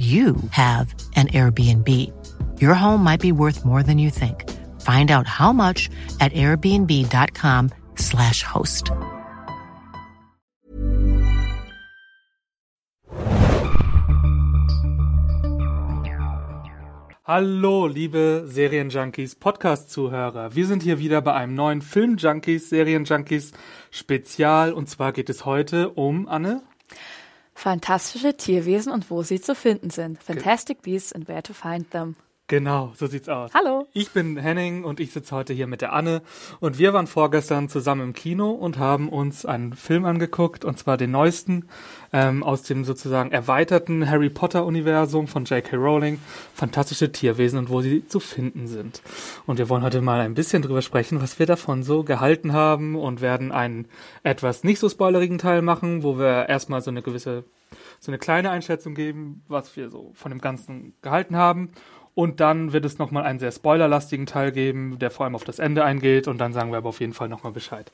you have an Airbnb. Your home might be worth more than you think. Find out how much at airbnb.com/slash host. Hallo, liebe Serienjunkies, Podcast-Zuhörer. Wir sind hier wieder bei einem neuen Film-Junkies, Serien-Junkies Spezial. Und zwar geht es heute um, Anne? Fantastische Tierwesen und wo sie zu finden sind. Fantastic Beasts and Where to Find Them. Genau, so sieht's aus. Hallo. Ich bin Henning und ich sitze heute hier mit der Anne und wir waren vorgestern zusammen im Kino und haben uns einen Film angeguckt und zwar den neuesten ähm, aus dem sozusagen erweiterten Harry Potter Universum von J.K. Rowling, Fantastische Tierwesen und wo sie zu finden sind. Und wir wollen heute mal ein bisschen drüber sprechen, was wir davon so gehalten haben und werden einen etwas nicht so spoilerigen Teil machen, wo wir erstmal so eine gewisse so eine kleine Einschätzung geben, was wir so von dem Ganzen gehalten haben und dann wird es nochmal einen sehr spoilerlastigen Teil geben, der vor allem auf das Ende eingeht. Und dann sagen wir aber auf jeden Fall nochmal Bescheid.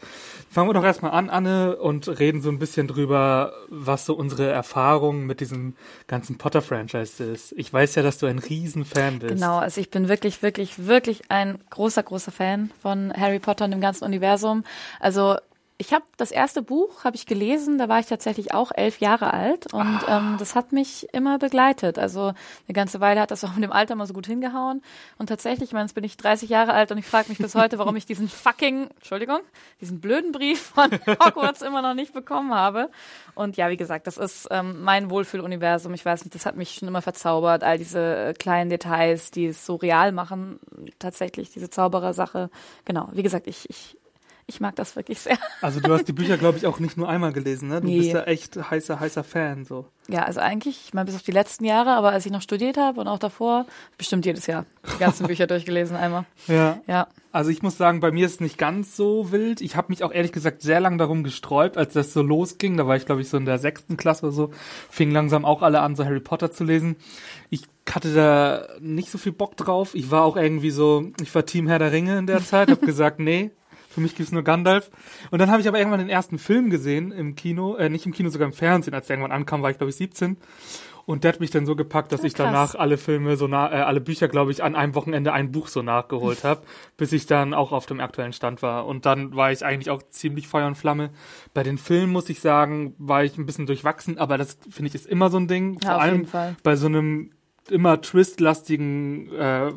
Fangen wir doch erstmal an, Anne, und reden so ein bisschen drüber, was so unsere Erfahrung mit diesem ganzen Potter-Franchise ist. Ich weiß ja, dass du ein Riesenfan bist. Genau, also ich bin wirklich, wirklich, wirklich ein großer, großer Fan von Harry Potter und dem ganzen Universum. Also ich habe das erste Buch habe ich gelesen, da war ich tatsächlich auch elf Jahre alt und ah. ähm, das hat mich immer begleitet. Also eine ganze Weile hat das auch mit dem Alter mal so gut hingehauen und tatsächlich, ich meine, jetzt bin ich 30 Jahre alt und ich frage mich bis heute, warum ich diesen fucking, Entschuldigung, diesen blöden Brief von Hogwarts immer noch nicht bekommen habe. Und ja, wie gesagt, das ist ähm, mein Wohlfühluniversum. Ich weiß nicht, das hat mich schon immer verzaubert, all diese äh, kleinen Details, die es so real machen, tatsächlich diese Zauberer-Sache. Genau, wie gesagt, ich, ich ich mag das wirklich sehr. Also du hast die Bücher, glaube ich, auch nicht nur einmal gelesen, ne? Du nee. bist ja echt heißer, heißer Fan, so. Ja, also eigentlich, ich meine, bis auf die letzten Jahre, aber als ich noch studiert habe und auch davor, bestimmt jedes Jahr die ganzen Bücher durchgelesen einmal. Ja. Ja. Also ich muss sagen, bei mir ist es nicht ganz so wild. Ich habe mich auch ehrlich gesagt sehr lange darum gesträubt, als das so losging. Da war ich, glaube ich, so in der sechsten Klasse oder so. Fing langsam auch alle an, so Harry Potter zu lesen. Ich hatte da nicht so viel Bock drauf. Ich war auch irgendwie so, ich war Team Herr der Ringe in der Zeit, habe gesagt, nee, für mich gibt's nur Gandalf. Und dann habe ich aber irgendwann den ersten Film gesehen im Kino, äh, nicht im Kino, sogar im Fernsehen. Als der irgendwann ankam, war ich glaube ich 17. Und der hat mich dann so gepackt, dass oh, ich danach alle Filme so nah, äh, alle Bücher, glaube ich, an einem Wochenende ein Buch so nachgeholt habe, bis ich dann auch auf dem aktuellen Stand war. Und dann war ich eigentlich auch ziemlich Feuer und Flamme. Bei den Filmen muss ich sagen, war ich ein bisschen durchwachsen, aber das finde ich ist immer so ein Ding. Ja, Vor allem bei so einem immer twistlastigen äh,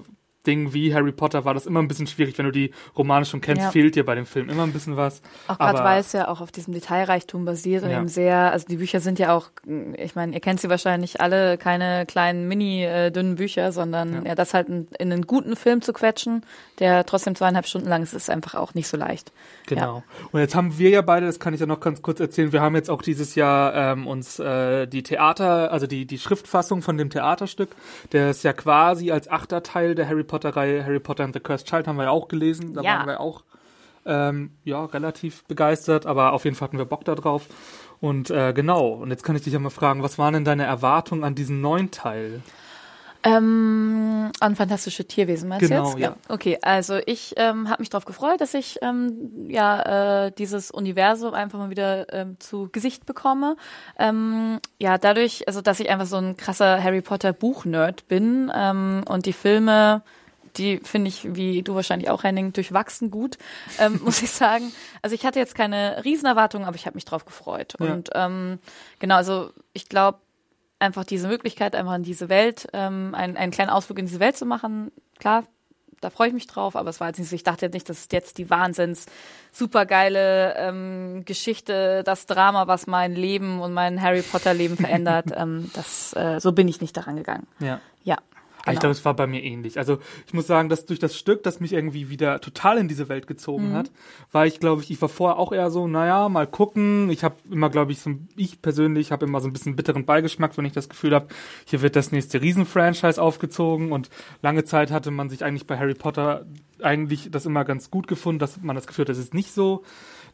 Ding wie Harry Potter war das immer ein bisschen schwierig. Wenn du die Romane schon kennst, ja. fehlt dir bei dem Film immer ein bisschen was. Auch gerade weil es ja auch auf diesem Detailreichtum basiert und ja. eben sehr, also die Bücher sind ja auch, ich meine, ihr kennt sie wahrscheinlich alle, keine kleinen mini äh, dünnen Bücher, sondern ja, ja das halt in, in, einen guten Film zu quetschen, der trotzdem zweieinhalb Stunden lang ist, ist einfach auch nicht so leicht. Genau. Und jetzt haben wir ja beide, das kann ich ja noch ganz kurz erzählen, wir haben jetzt auch dieses Jahr ähm, uns äh, die Theater, also die, die Schriftfassung von dem Theaterstück, der ist ja quasi als achter Teil der Harry Potter-Reihe Harry Potter and the Cursed Child haben wir ja auch gelesen. Da ja. waren wir auch ähm, ja, relativ begeistert, aber auf jeden Fall hatten wir Bock da drauf. Und äh, genau, und jetzt kann ich dich ja mal fragen, was waren denn deine Erwartungen an diesen neuen Teil? Ähm, an fantastische Tierwesen meinst genau, du jetzt? Ja. Okay, also ich ähm, habe mich darauf gefreut, dass ich ähm, ja äh, dieses Universum einfach mal wieder ähm, zu Gesicht bekomme. Ähm, ja, dadurch, also dass ich einfach so ein krasser Harry Potter Buch-Nerd bin ähm, und die Filme die finde ich, wie du wahrscheinlich auch, Henning, durchwachsen gut, ähm, muss ich sagen. Also ich hatte jetzt keine Riesenerwartungen, aber ich habe mich drauf gefreut. Ja. Und ähm, genau, also ich glaube, einfach diese Möglichkeit, einfach in diese Welt, ähm, einen, einen kleinen Ausflug in diese Welt zu machen, klar, da freue ich mich drauf, aber es war jetzt nicht so, ich dachte jetzt nicht, dass jetzt die Wahnsinns supergeile ähm, Geschichte, das Drama, was mein Leben und mein Harry Potter Leben verändert, ähm, das, äh, so bin ich nicht daran gegangen. Ja. Ja. Genau. Ich glaube, es war bei mir ähnlich. Also ich muss sagen, dass durch das Stück, das mich irgendwie wieder total in diese Welt gezogen mhm. hat, war ich, glaube ich, ich war vorher auch eher so, naja, mal gucken. Ich habe immer, glaube ich, so, ich persönlich habe immer so ein bisschen bitteren Beigeschmack, wenn ich das Gefühl habe, hier wird das nächste Riesenfranchise aufgezogen und lange Zeit hatte man sich eigentlich bei Harry Potter eigentlich das immer ganz gut gefunden, dass man das Gefühl hat, das ist nicht so.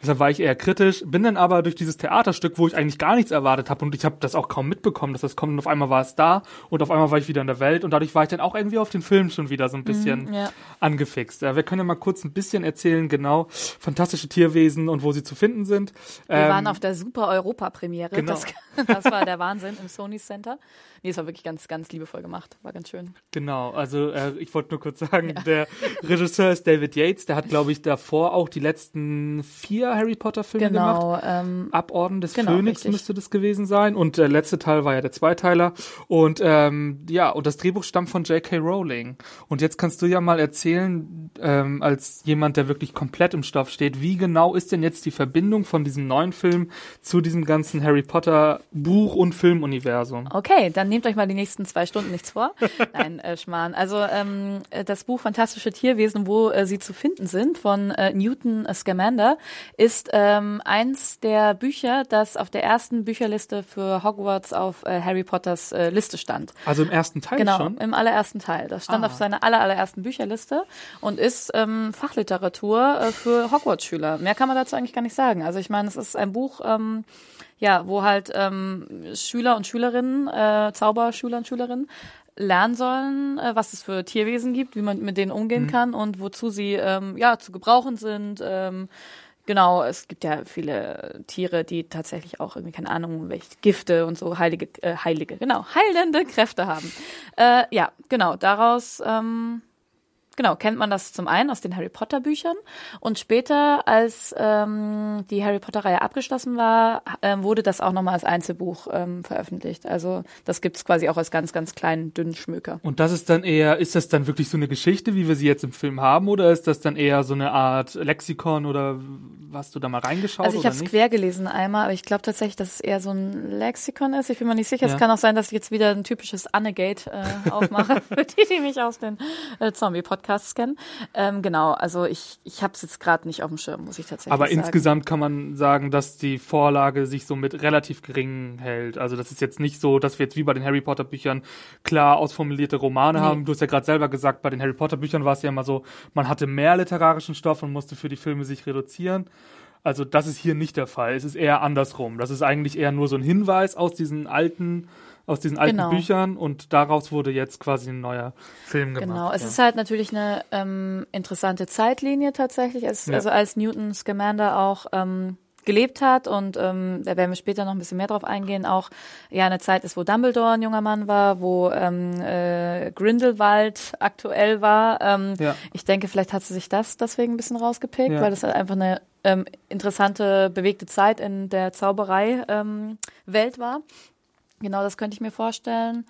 Deshalb war ich eher kritisch, bin dann aber durch dieses Theaterstück, wo ich eigentlich gar nichts erwartet habe und ich habe das auch kaum mitbekommen, dass das kommt und auf einmal war es da und auf einmal war ich wieder in der Welt und dadurch war ich dann auch irgendwie auf den Film schon wieder so ein bisschen mm, ja. angefixt. Wir können ja mal kurz ein bisschen erzählen, genau, fantastische Tierwesen und wo sie zu finden sind. Wir ähm, waren auf der Super Europa Premiere. Genau. Das, das war der Wahnsinn im Sony Center. Nee, es war wirklich ganz, ganz liebevoll gemacht. War ganz schön. Genau, also äh, ich wollte nur kurz sagen, ja. der Regisseur ist David Yates, der hat, glaube ich, davor auch die letzten vier Harry Potter-Filme genau, gemacht. Ähm, Aborden des genau, Phönix richtig. müsste das gewesen sein. Und der letzte Teil war ja der Zweiteiler. Und ähm, ja, und das Drehbuch stammt von J.K. Rowling. Und jetzt kannst du ja mal erzählen, ähm, als jemand, der wirklich komplett im Stoff steht, wie genau ist denn jetzt die Verbindung von diesem neuen Film zu diesem ganzen Harry Potter Buch- und Filmuniversum? Okay, dann nehmt euch mal die nächsten zwei Stunden nichts vor. Nein, äh, Schmarrn. Also ähm, das Buch Fantastische Tierwesen, wo äh, sie zu finden sind, von äh, Newton Scamander, ist ähm, eins der Bücher, das auf der ersten Bücherliste für Hogwarts auf äh, Harry Potters äh, Liste stand. Also im ersten Teil genau, schon? Genau, im allerersten Teil. Das stand ah. auf seiner aller, allerersten Bücherliste und ist ähm, Fachliteratur äh, für Hogwarts-Schüler. Mehr kann man dazu eigentlich gar nicht sagen. Also ich meine, es ist ein Buch, ähm, ja, wo halt ähm, Schüler und Schülerinnen, äh, Zauberschüler und Schülerinnen lernen sollen, äh, was es für Tierwesen gibt, wie man mit denen umgehen mhm. kann und wozu sie ähm, ja zu gebrauchen sind. Ähm, genau, es gibt ja viele Tiere, die tatsächlich auch irgendwie keine Ahnung, welche Gifte und so heilige, äh, heilige, genau, heilende Kräfte haben. Äh, ja, genau. Daraus ähm, Genau, kennt man das zum einen aus den Harry Potter Büchern und später, als ähm, die Harry Potter Reihe abgeschlossen war, ähm, wurde das auch nochmal als Einzelbuch ähm, veröffentlicht. Also das gibt's quasi auch als ganz, ganz kleinen, dünnen Schmöker. Und das ist dann eher, ist das dann wirklich so eine Geschichte, wie wir sie jetzt im Film haben, oder ist das dann eher so eine Art Lexikon oder hast du da mal reingeschaut? Also ich habe es quer gelesen einmal, aber ich glaube tatsächlich, dass es eher so ein Lexikon ist. Ich bin mir nicht sicher. Ja. Es kann auch sein, dass ich jetzt wieder ein typisches Annegate äh, aufmache, für die, die mich aus den äh, Zombie-Podcasts Podcasts kennen. Ähm, genau, also ich, ich habe es jetzt gerade nicht auf dem Schirm, muss ich tatsächlich Aber sagen. Aber insgesamt kann man sagen, dass die Vorlage sich so mit relativ gering hält. Also das ist jetzt nicht so, dass wir jetzt wie bei den Harry Potter Büchern klar ausformulierte Romane nee. haben. Du hast ja gerade selber gesagt, bei den Harry Potter Büchern war es ja immer so, man hatte mehr literarischen Stoff und musste für die Filme sich reduzieren. Also das ist hier nicht der Fall. Es ist eher andersrum. Das ist eigentlich eher nur so ein Hinweis aus diesen alten aus diesen alten genau. Büchern und daraus wurde jetzt quasi ein neuer Film gemacht. Genau, es ja. ist halt natürlich eine ähm, interessante Zeitlinie tatsächlich. Es, ja. Also als Newton Scamander auch ähm, gelebt hat und ähm, da werden wir später noch ein bisschen mehr drauf eingehen, auch ja eine Zeit ist, wo Dumbledore ein junger Mann war, wo ähm, äh, Grindelwald aktuell war. Ähm, ja. Ich denke, vielleicht hat sie sich das deswegen ein bisschen rausgepickt, ja. weil das halt einfach eine ähm, interessante, bewegte Zeit in der Zauberei ähm, Welt war. Genau, das könnte ich mir vorstellen.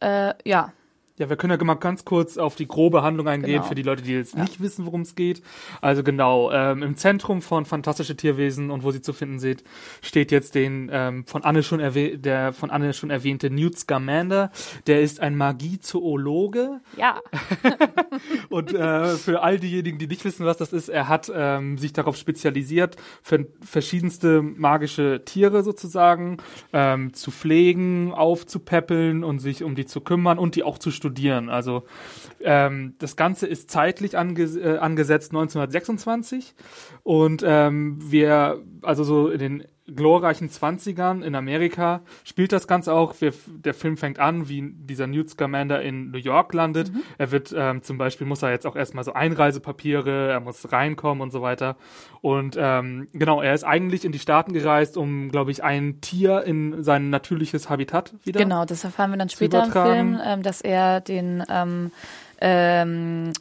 Äh, ja, ja, wir können ja mal ganz kurz auf die grobe Handlung eingehen genau. für die Leute, die jetzt ja. nicht wissen, worum es geht. Also genau, ähm, im Zentrum von Fantastische Tierwesen und wo sie zu finden sind, steht jetzt den ähm, von Anne schon der von Anne schon erwähnte Newt Scamander. Der ist ein Magiezoologe. Ja. und äh, für all diejenigen, die nicht wissen, was das ist, er hat ähm, sich darauf spezialisiert, für verschiedenste magische Tiere sozusagen ähm, zu pflegen, aufzupäppeln und sich um die zu kümmern und die auch zu studieren. Also ähm, das Ganze ist zeitlich ange äh, angesetzt 1926 und ähm, wir, also so in den glorreichen Zwanzigern in Amerika spielt das Ganze auch. Wir, der Film fängt an, wie dieser Newt Scamander in New York landet. Mhm. Er wird ähm, zum Beispiel, muss er jetzt auch erstmal so Einreisepapiere, er muss reinkommen und so weiter. Und ähm, genau, er ist eigentlich in die Staaten gereist, um, glaube ich, ein Tier in sein natürliches Habitat wieder Genau, das erfahren wir dann später im Film, ähm, dass er den ähm, ähm,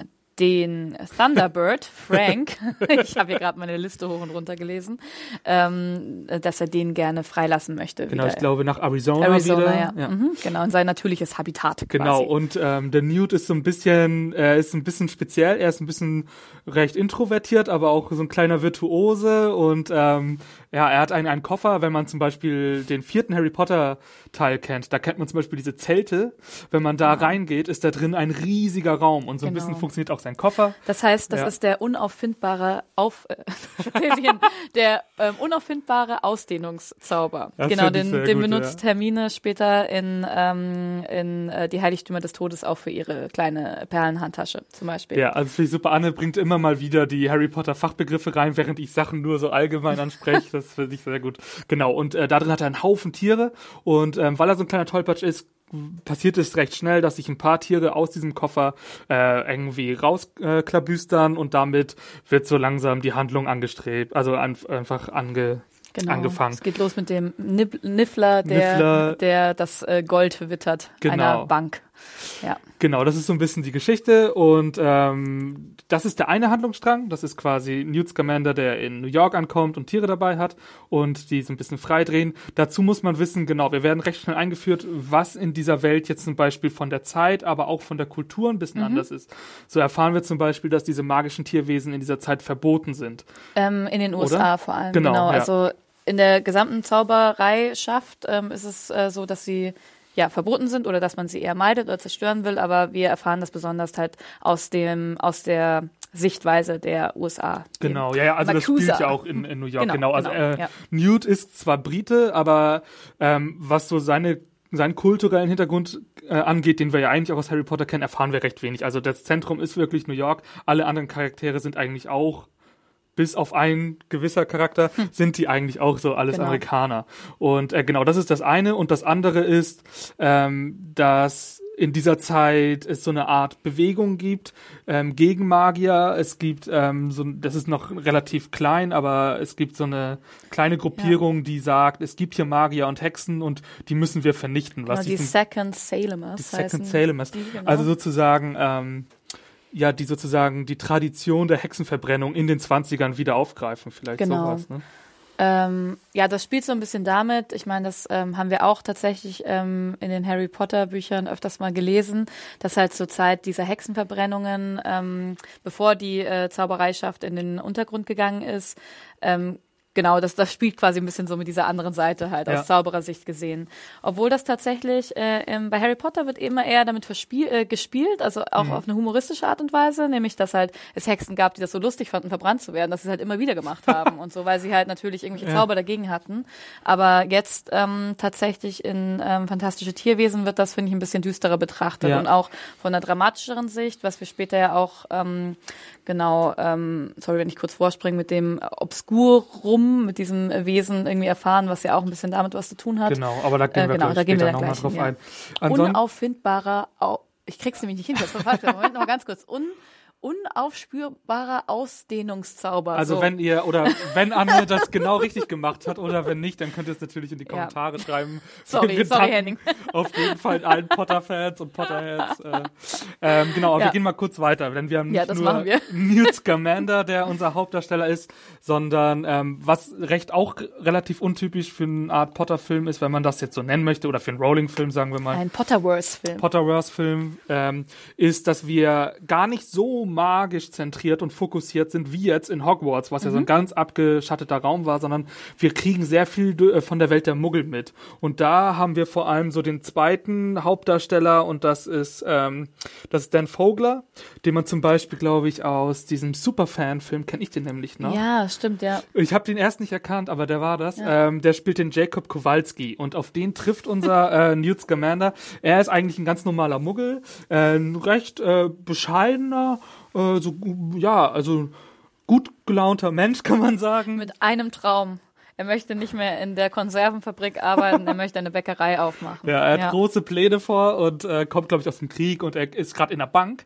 den Thunderbird, Frank, ich habe hier gerade meine Liste hoch und runter gelesen, ähm, dass er den gerne freilassen möchte. Genau, wieder. ich glaube nach Arizona, Arizona wieder. Ja. ja. Mhm, genau, in sein natürliches Habitat. Genau, quasi. und ähm, der Newt ist so ein bisschen, er ist ein bisschen speziell, er ist ein bisschen recht introvertiert, aber auch so ein kleiner Virtuose und ähm, Ja, er hat einen, einen Koffer, wenn man zum Beispiel den vierten Harry Potter Teil kennt. Da kennt man zum Beispiel diese Zelte. Wenn man da reingeht, ist da drin ein riesiger Raum und so ein Genau. bisschen funktioniert auch sein Koffer. Das heißt, das Ja. ist der unauffindbare Auf äh, der ähm, unauffindbare Ausdehnungszauber. Das genau, den, den gut, benutzt Hermine später in, ähm, in äh, die Heiligtümer des Todes auch für ihre kleine Perlenhandtasche zum Beispiel. Ja, also finde ich super. Anne bringt immer mal wieder die Harry Potter Fachbegriffe rein, während ich Sachen nur so allgemein anspreche. Das finde ich sehr gut. Genau. Und äh, da drin hat er einen Haufen Tiere. Und ähm, weil er so ein kleiner Tollpatsch ist, passiert es recht schnell, dass sich ein paar Tiere aus diesem Koffer äh, irgendwie rausklabüstern und damit wird so langsam die Handlung angestrebt, also an, einfach ange, Genau. angefangen. Es geht los mit dem Niffler, der, Niffler. der das äh, Gold wittert Genau. einer Bank. Ja. Genau, das ist so ein bisschen die Geschichte und ähm, das ist der eine Handlungsstrang. Das ist quasi Newt Scamander, der in New York ankommt und Tiere dabei hat und die so ein bisschen freidrehen. Dazu muss man wissen, genau, wir werden recht schnell eingeführt, was in dieser Welt jetzt zum Beispiel von der Zeit, aber auch von der Kultur ein bisschen anders ist. So erfahren wir zum Beispiel, dass diese magischen Tierwesen in dieser Zeit verboten sind. Ähm, in den USA Oder? vor allem. Genau, Genau. ja. Also in der gesamten Zaubereischaft ähm, ist es äh, so, dass sie ja verboten sind oder dass man sie eher meidet oder zerstören will. Aber wir erfahren das besonders halt aus dem aus der Sichtweise der USA. Genau, ja, ja, also das Makusa. spielt ja auch in, in New York, genau. Genau, Also genau, äh, ja. Newt ist zwar Brite, aber ähm, was so seine seinen kulturellen Hintergrund äh, angeht, den wir ja eigentlich auch aus Harry Potter kennen, erfahren wir recht wenig. Also das Zentrum ist wirklich New York. Alle anderen Charaktere sind eigentlich auch bis auf ein gewisser Charakter sind die eigentlich auch so alles Genau. Amerikaner. Und äh, genau, das ist das eine. Und das andere ist, ähm, dass in dieser Zeit es so eine Art Bewegung gibt ähm, gegen Magier. Es gibt ähm, so, das ist noch relativ klein, aber es gibt so eine kleine Gruppierung, die sagt, es gibt hier Magier und Hexen und die müssen wir vernichten. Genau, Was die diesen- Second Salemers. die Second Salemers. die, genau. Also sozusagen, ähm, ja, die sozusagen die Tradition der Hexenverbrennung in den 20ern wieder aufgreifen, vielleicht Genau. sowas. Ne? Ähm, ja, das spielt so ein bisschen damit. Ich meine, das ähm, haben wir auch tatsächlich ähm, in den Harry Potter Büchern öfters mal gelesen, dass halt zur Zeit dieser Hexenverbrennungen, ähm, bevor die äh, Zaubereischaft in den Untergrund gegangen ist, ähm, Genau, das, das spielt quasi ein bisschen so mit dieser anderen Seite halt Ja. aus Zauberersicht gesehen. Obwohl das tatsächlich äh, ähm, bei Harry Potter wird immer eher damit verspiel äh, gespielt, also auch Mhm. auf eine humoristische Art und Weise, nämlich dass halt es Hexen gab, die das so lustig fanden, verbrannt zu werden, dass sie es halt immer wieder gemacht haben und so, weil sie halt natürlich irgendwelche Ja. Zauber dagegen hatten. Aber jetzt ähm, tatsächlich in ähm, Fantastische Tierwesen wird das, finde ich, ein bisschen düsterer betrachtet Ja. und auch von einer dramatischeren Sicht, was wir später ja auch ähm, genau, ähm, sorry, wenn ich kurz vorspringe, mit dem Obskur-Rum, mit diesem Wesen irgendwie erfahren, was ja auch ein bisschen damit was zu tun hat. Genau, aber da gehen Äh, wir genau, gleich da gehen wir dann nochmal drauf hin, ja. ein. Ansonsten, Unauffindbarer, Au ich krieg's nämlich nicht hin, das war falsch. Moment, noch mal ganz kurz. Un unaufspürbarer Ausdehnungszauber. also so. wenn ihr oder wenn Anne das genau richtig gemacht hat oder wenn nicht, dann könnt ihr es natürlich in die Kommentare schreiben. Sorry, Wir sorry, Henning. Auf jeden Fall allen Potter-Fans und Potterheads. Äh, ähm, genau, aber Ja. wir gehen mal kurz weiter, denn wir haben Ja, nicht das nur. Newt Scamander, der unser Hauptdarsteller ist, sondern ähm, was recht auch relativ untypisch für eine Art Potter-Film ist, wenn man das jetzt so nennen möchte, oder für einen Rowling-Film, sagen wir mal. Ein Potterverse-Film. Potterverse-Film ähm, ist, dass wir gar nicht so magisch zentriert und fokussiert sind wie jetzt in Hogwarts, was ja so Mhm. ein ganz abgeschatteter Raum war, sondern wir kriegen sehr viel äh, von der Welt der Muggel mit. Und da haben wir vor allem so den zweiten Hauptdarsteller und das ist ähm, das ist Dan Vogler, den man zum Beispiel, glaube ich, aus diesem Superfan-Film kenne ich den nämlich noch. Ja, stimmt, ja. Ich habe den erst nicht erkannt, aber der war das. Ja. Ähm, der spielt den Jacob Kowalski und auf den trifft unser äh, Newt Scamander. Er ist eigentlich ein ganz normaler Muggel, äh, ein recht äh, bescheidener, äh, so ja, also gut gelaunter Mensch, kann man sagen. Mit einem Traum. Er möchte nicht mehr in der Konservenfabrik arbeiten, er möchte eine Bäckerei aufmachen. Ja, er hat große Pläne vor und äh, kommt, glaube ich, aus dem Krieg und er ist gerade in der Bank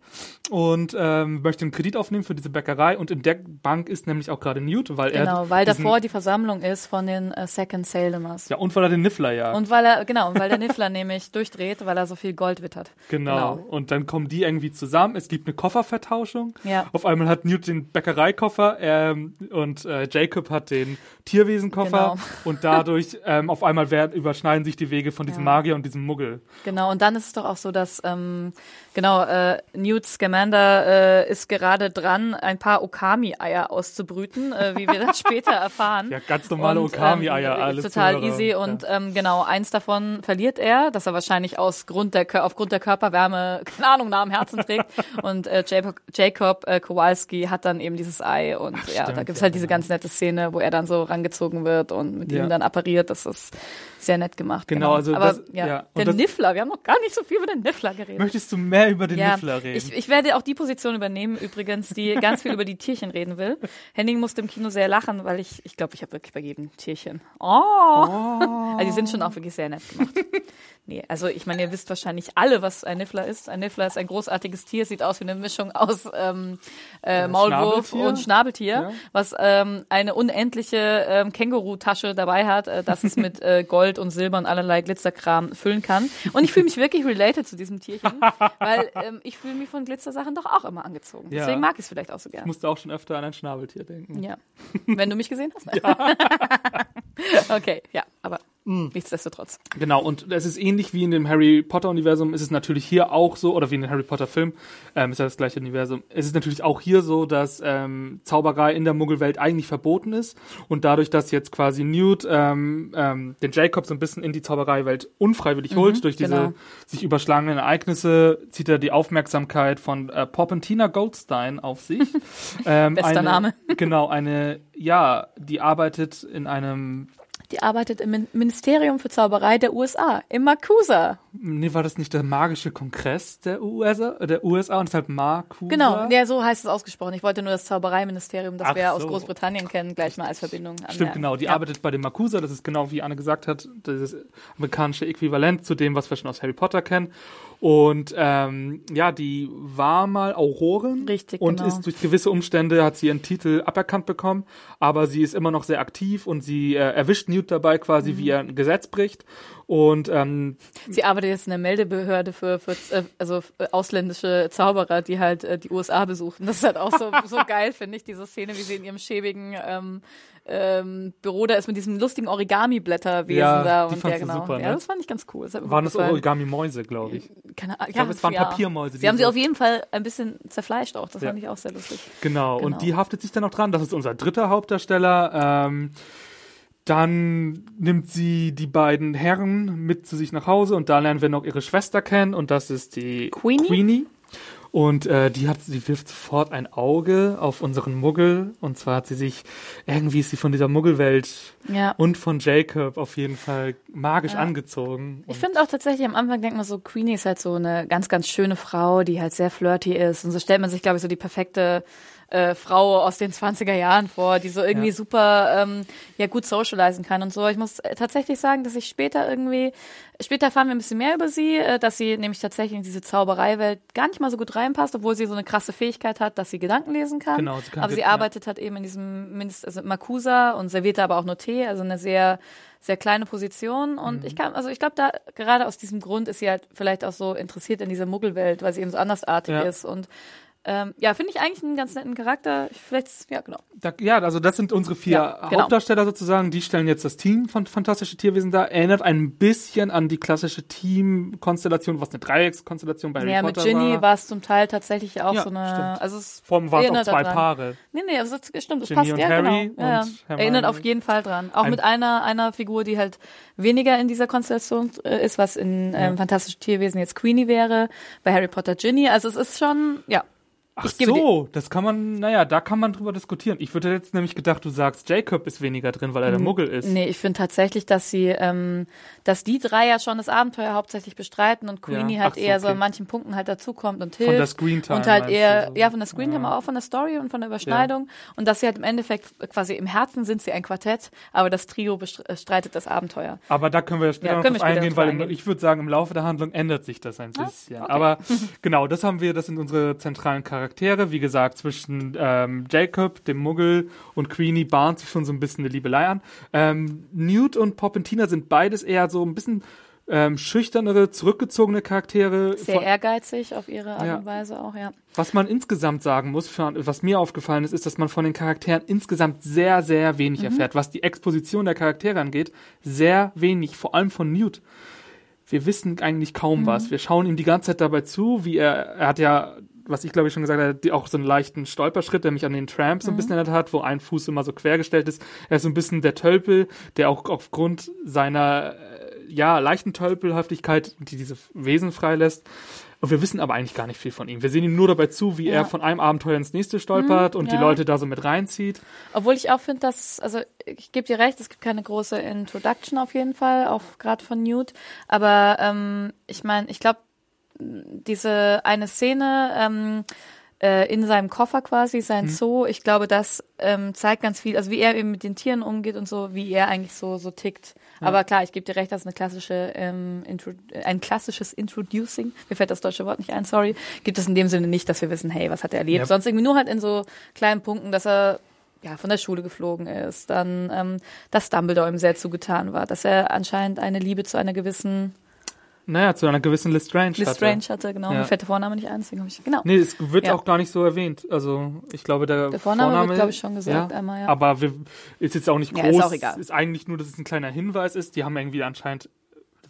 und ähm, möchte einen Kredit aufnehmen für diese Bäckerei und in der Bank ist nämlich auch gerade Newt, weil er Genau, weil davor die Versammlung ist von den äh, Second Salemers. ja und weil er den Niffler jagt. Und weil er, genau, und weil der Niffler nämlich durchdreht, weil er so viel Gold wittert. Genau. Und dann kommen die irgendwie zusammen. Es gibt eine Koffervertauschung. Ja. Auf einmal hat Newt den Bäckereikoffer ähm, und äh, Jacob hat den Tierwesenkoffer. Koffer Genau. und dadurch ähm, auf einmal werden, überschneiden sich die Wege von diesem Ja. Magier und diesem Muggel. Genau, und dann ist es doch auch so, dass ähm, genau äh, Newt Scamander äh, ist gerade dran, ein paar Okami-Eier auszubrüten, äh, wie wir das später erfahren. Ja, ganz normale Und, Okami-Eier, ähm, alles Total Zuhörer. easy Ja. und ähm, genau, eins davon verliert er, dass er wahrscheinlich aus Grund der, aufgrund der Körperwärme, keine Ahnung, nah am Herzen trägt. und äh, Jacob, Jacob äh, Kowalski hat dann eben dieses Ei und ja, stimmt, da gibt's ja, halt diese genau. ganz nette Szene, wo er dann so rangezogen wird und mit Ja. ihm dann appariert. Das ist sehr nett gemacht. Genau, also Aber das- ja, ja, der Niffler, wir haben noch gar nicht so viel über den Niffler geredet. Möchtest du mehr über den Ja, Niffler reden? ich, ich werde auch die Position übernehmen, übrigens, die ganz viel über die Tierchen reden will. Henning musste im Kino sehr lachen, weil ich, ich glaube, ich habe wirklich bei jedem Tierchen. Oh. Also die sind schon auch wirklich sehr nett gemacht. Nee, also ich meine, ihr wisst wahrscheinlich alle, was ein Niffler ist. Ein Niffler ist ein großartiges Tier, sieht aus wie eine Mischung aus ähm, äh, Maulwurf Schnabeltier? und Schnabeltier, Ja. was ähm, eine unendliche ähm, Känguru-Tasche dabei hat, äh, das es mit äh, Gold und Silber und allerlei Glitzerkram füllen kann. Und ich fühle mich wirklich related zu diesem Tierchen, weil ähm, ich fühle mich von Glitzersachen doch auch immer angezogen. Ja. Deswegen mag ich es vielleicht auch so Ich gerne. musste auch schon öfter an ein Schnabeltier denken. Ja. Wenn du mich gesehen hast. okay, ja, aber Mm. nichtsdestotrotz. Genau, und es ist ähnlich wie in dem Harry Potter-Universum, ist es natürlich hier auch so, oder wie in dem Harry Potter-Film, ähm, ist ja das gleiche Universum. Es ist natürlich auch hier so, dass ähm, Zauberei in der Muggelwelt eigentlich verboten ist. Und dadurch, dass jetzt quasi Newt ähm, ähm, den Jacob so ein bisschen in die Zaubereiwelt unfreiwillig holt, durch diese genau. sich überschlagenen Ereignisse, zieht er die Aufmerksamkeit von äh, Popentina Goldstein auf sich. ähm, Bester eine, Name. Genau, eine, ja, die arbeitet in einem Die arbeitet im Min- Ministerium für Zauberei der USA, im Makusa. Nee, war das nicht der magische Kongress der USA, der USA und deshalb Makusa? Genau, ja, so heißt es ausgesprochen. Ich wollte nur das Zaubereiministerium, das Ach wir aus so. Großbritannien kennen, gleich mal als Verbindung. Stimmt, anmerken. genau. Die ja. arbeitet bei dem Makusa, das ist genau wie Anne gesagt hat, das amerikanische Äquivalent zu dem, was wir schon aus Harry Potter kennen. Und ähm, ja, die war mal Aurorin Richtig, und genau. ist durch gewisse Umstände hat sie ihren Titel aberkannt bekommen, aber sie ist immer noch sehr aktiv und sie äh, erwischt Newt dabei quasi, Mhm. wie er ein Gesetz bricht. Und ähm, Sie arbeitet jetzt in der Meldebehörde für, für äh, also äh, ausländische Zauberer, die halt äh, die USA besuchen. Das ist halt auch so, so geil, finde ich, diese Szene, wie sie in ihrem schäbigen ähm, ähm, Büro da ist mit diesem lustigen Origami-Blätterwesen Ja, da. und ja, genau. super, Ja, ne? das fand ich ganz cool. Das waren das. Origami-Mäuse, glaube ich. Keine Ahnung. Ich glaube, es waren Papiermäuse, Sie haben sie so- auf jeden Fall ein bisschen zerfleischt auch. Das Ja. fand ich auch sehr lustig. Genau, Genau. und die haftet sich dann noch dran. Das ist unser dritter Hauptdarsteller. Ähm, dann nimmt sie die beiden Herren mit zu sich nach Hause und da lernen wir noch ihre Schwester kennen und das ist die Queenie? Und äh, die hat, sie wirft sofort ein Auge auf unseren Muggel und zwar hat sie sich irgendwie ist sie von dieser Muggelwelt Ja. und von Jacob auf jeden Fall magisch Ja. angezogen. Ich finde auch tatsächlich, am Anfang denkt man so, Queenie ist halt so eine ganz, ganz schöne Frau, die halt sehr flirty ist. Und so stellt man sich, glaube ich, so die perfekte äh, Frau aus den 20er Jahren vor, die so irgendwie Ja. super ähm, ja gut socialisen kann und so. Ich muss äh, tatsächlich sagen, dass ich später irgendwie, später erfahren wir ein bisschen mehr über sie, äh, dass sie nämlich tatsächlich in diese Zaubereiwelt gar nicht mal so gut reinpasst, obwohl sie so eine krasse Fähigkeit hat, dass sie Gedanken lesen kann. Genau, sie kann aber sie ja. arbeitet halt eben in diesem Mindest, also Makusa und serviert da aber auch nur Tee, also eine sehr sehr kleine Position und Mhm. ich kann, also ich glaube, da gerade aus diesem Grund ist sie halt vielleicht auch so interessiert in dieser Muggelwelt, weil sie eben so andersartig Ja. ist und ähm, ja, finde ich eigentlich einen ganz netten Charakter. Ich- Vielleicht, ja, genau. Da, ja, also das sind unsere vier Ja, genau. Hauptdarsteller sozusagen. Die stellen jetzt das Team von Fantastische Tierwesen dar. Erinnert ein bisschen an die klassische Teamkonstellation, was eine Dreieckskonstellation bei Harry Ja, mit Potter Ginny war. war es zum Teil tatsächlich auch Ja, so eine, stimmt. also es Vorm waren es auch zwei daran. Paare. Nee, nee, also das stimmt, das Ginny passt und ja, Harry genau. Ja, ja. und. Erinnert auf jeden Fall dran. Auch Ein- mit einer, einer Figur, die halt weniger in dieser Konstellation äh, ist, was in ähm, Ja. Fantastische Tierwesen jetzt Queenie wäre, bei Harry Potter Ginny. Also es ist schon, ja. Ach so, das kann man, naja, da kann man drüber diskutieren. Ich würde jetzt nämlich gedacht, du sagst, Jacob ist weniger drin, weil er der Muggel ist. Nee, ich finde tatsächlich, dass sie, ähm, dass die drei ja schon das Abenteuer hauptsächlich bestreiten und Queenie Ja, halt so, eher so okay. an manchen Punkten halt dazukommt und hilft. Von der Screentime Und halt eher, so? ja, von der Screentime, Ja. auch von der Story und von der Überschneidung. Und dass sie halt im Endeffekt quasi im Herzen sind sie ein Quartett, aber das Trio bestreitet das Abenteuer. Aber da können wir später Ja, noch drauf eingehen, weil eingehen. ich würde sagen, im Laufe der Handlung ändert sich das ein bisschen. Aber genau, das haben wir, das sind unsere zentralen Charaktere. Wie gesagt, zwischen ähm, Jacob, dem Muggel und Queenie bahnt sich schon so ein bisschen eine Liebelei an. Ähm, Newt und Popentina sind beides eher so ein bisschen ähm, schüchternere, zurückgezogene Charaktere. Sehr ehrgeizig auf ihre Art Ja. und Weise auch, ja. Was man insgesamt sagen muss, für, was mir aufgefallen ist, ist, dass man von den Charakteren insgesamt sehr, sehr wenig Mhm. erfährt. Was die Exposition der Charaktere angeht, sehr wenig, vor allem von Newt. Wir wissen eigentlich kaum Mhm. was. Wir schauen ihm die ganze Zeit dabei zu, wie er, er hat ja, was ich glaube ich schon gesagt habe, die- auch so einen leichten Stolperschritt, der mich an den Tramp Mhm. so ein bisschen erinnert hat, wo ein Fuß immer so quergestellt ist. Er ist so ein bisschen der Tölpel, der auch aufgrund seiner, äh, ja, leichten Tölpelhaftigkeit, die diese Wesen freilässt, und wir wissen aber eigentlich gar nicht viel von ihm. Wir sehen ihm nur dabei zu, wie Ja. er von einem Abenteuer ins nächste stolpert und die ja. Leute da so mit reinzieht. Obwohl ich auch finde, dass, also ich gebe dir recht, es gibt keine große Introduction auf jeden Fall, auch gerade von Newt. Aber ähm, ich meine, ich glaube, diese eine Szene ähm, äh, in seinem Koffer quasi, sein Zoo, ich glaube, das ähm, zeigt ganz viel, also wie er eben mit den Tieren umgeht und so, wie er eigentlich so so tickt. Aber klar, ich gebe dir recht, das ist eine klassische, ähm, Intro ein klassisches Introducing. Mir fällt das deutsche Wort nicht ein, sorry. Gibt es in dem Sinne nicht, dass wir wissen, hey, was hat er erlebt? Ja. Sonst irgendwie nur halt in so kleinen Punkten, dass er ja, von der Schule geflogen ist, dann, ähm, dass Dumbledore ihm sehr zugetan war, dass er anscheinend eine Liebe zu einer gewissen Naja, zu einer gewissen Lestrange hatte. Lestrange hatte, genau. Ja. Mir fällt der Vorname nicht ein, deswegen habe ich, genau. Nee, es wird Ja. auch gar nicht so erwähnt. Also ich glaube, der, Der Vorname wird, glaube ich, schon gesagt ja, einmal, ja. Aber wir, ist jetzt auch nicht Ja, groß. ist auch egal. Ist eigentlich nur, dass es ein kleiner Hinweis ist. Die haben irgendwie anscheinend,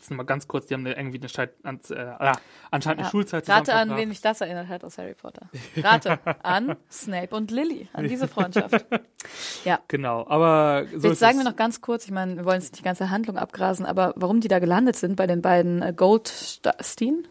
ist mal ganz kurz, die haben irgendwie eine Scheit, an, äh, ah, anscheinend eine Ja. Schulzeit Rate an, wen mich das erinnert hat aus Harry Potter. Rate an Snape und Lily, an diese Freundschaft. Ja. Genau, aber so Jetzt sagen wir noch ganz kurz, ich meine, wir wollen jetzt nicht die ganze Handlung abgrasen, aber warum die da gelandet sind bei den beiden äh, Goldstein,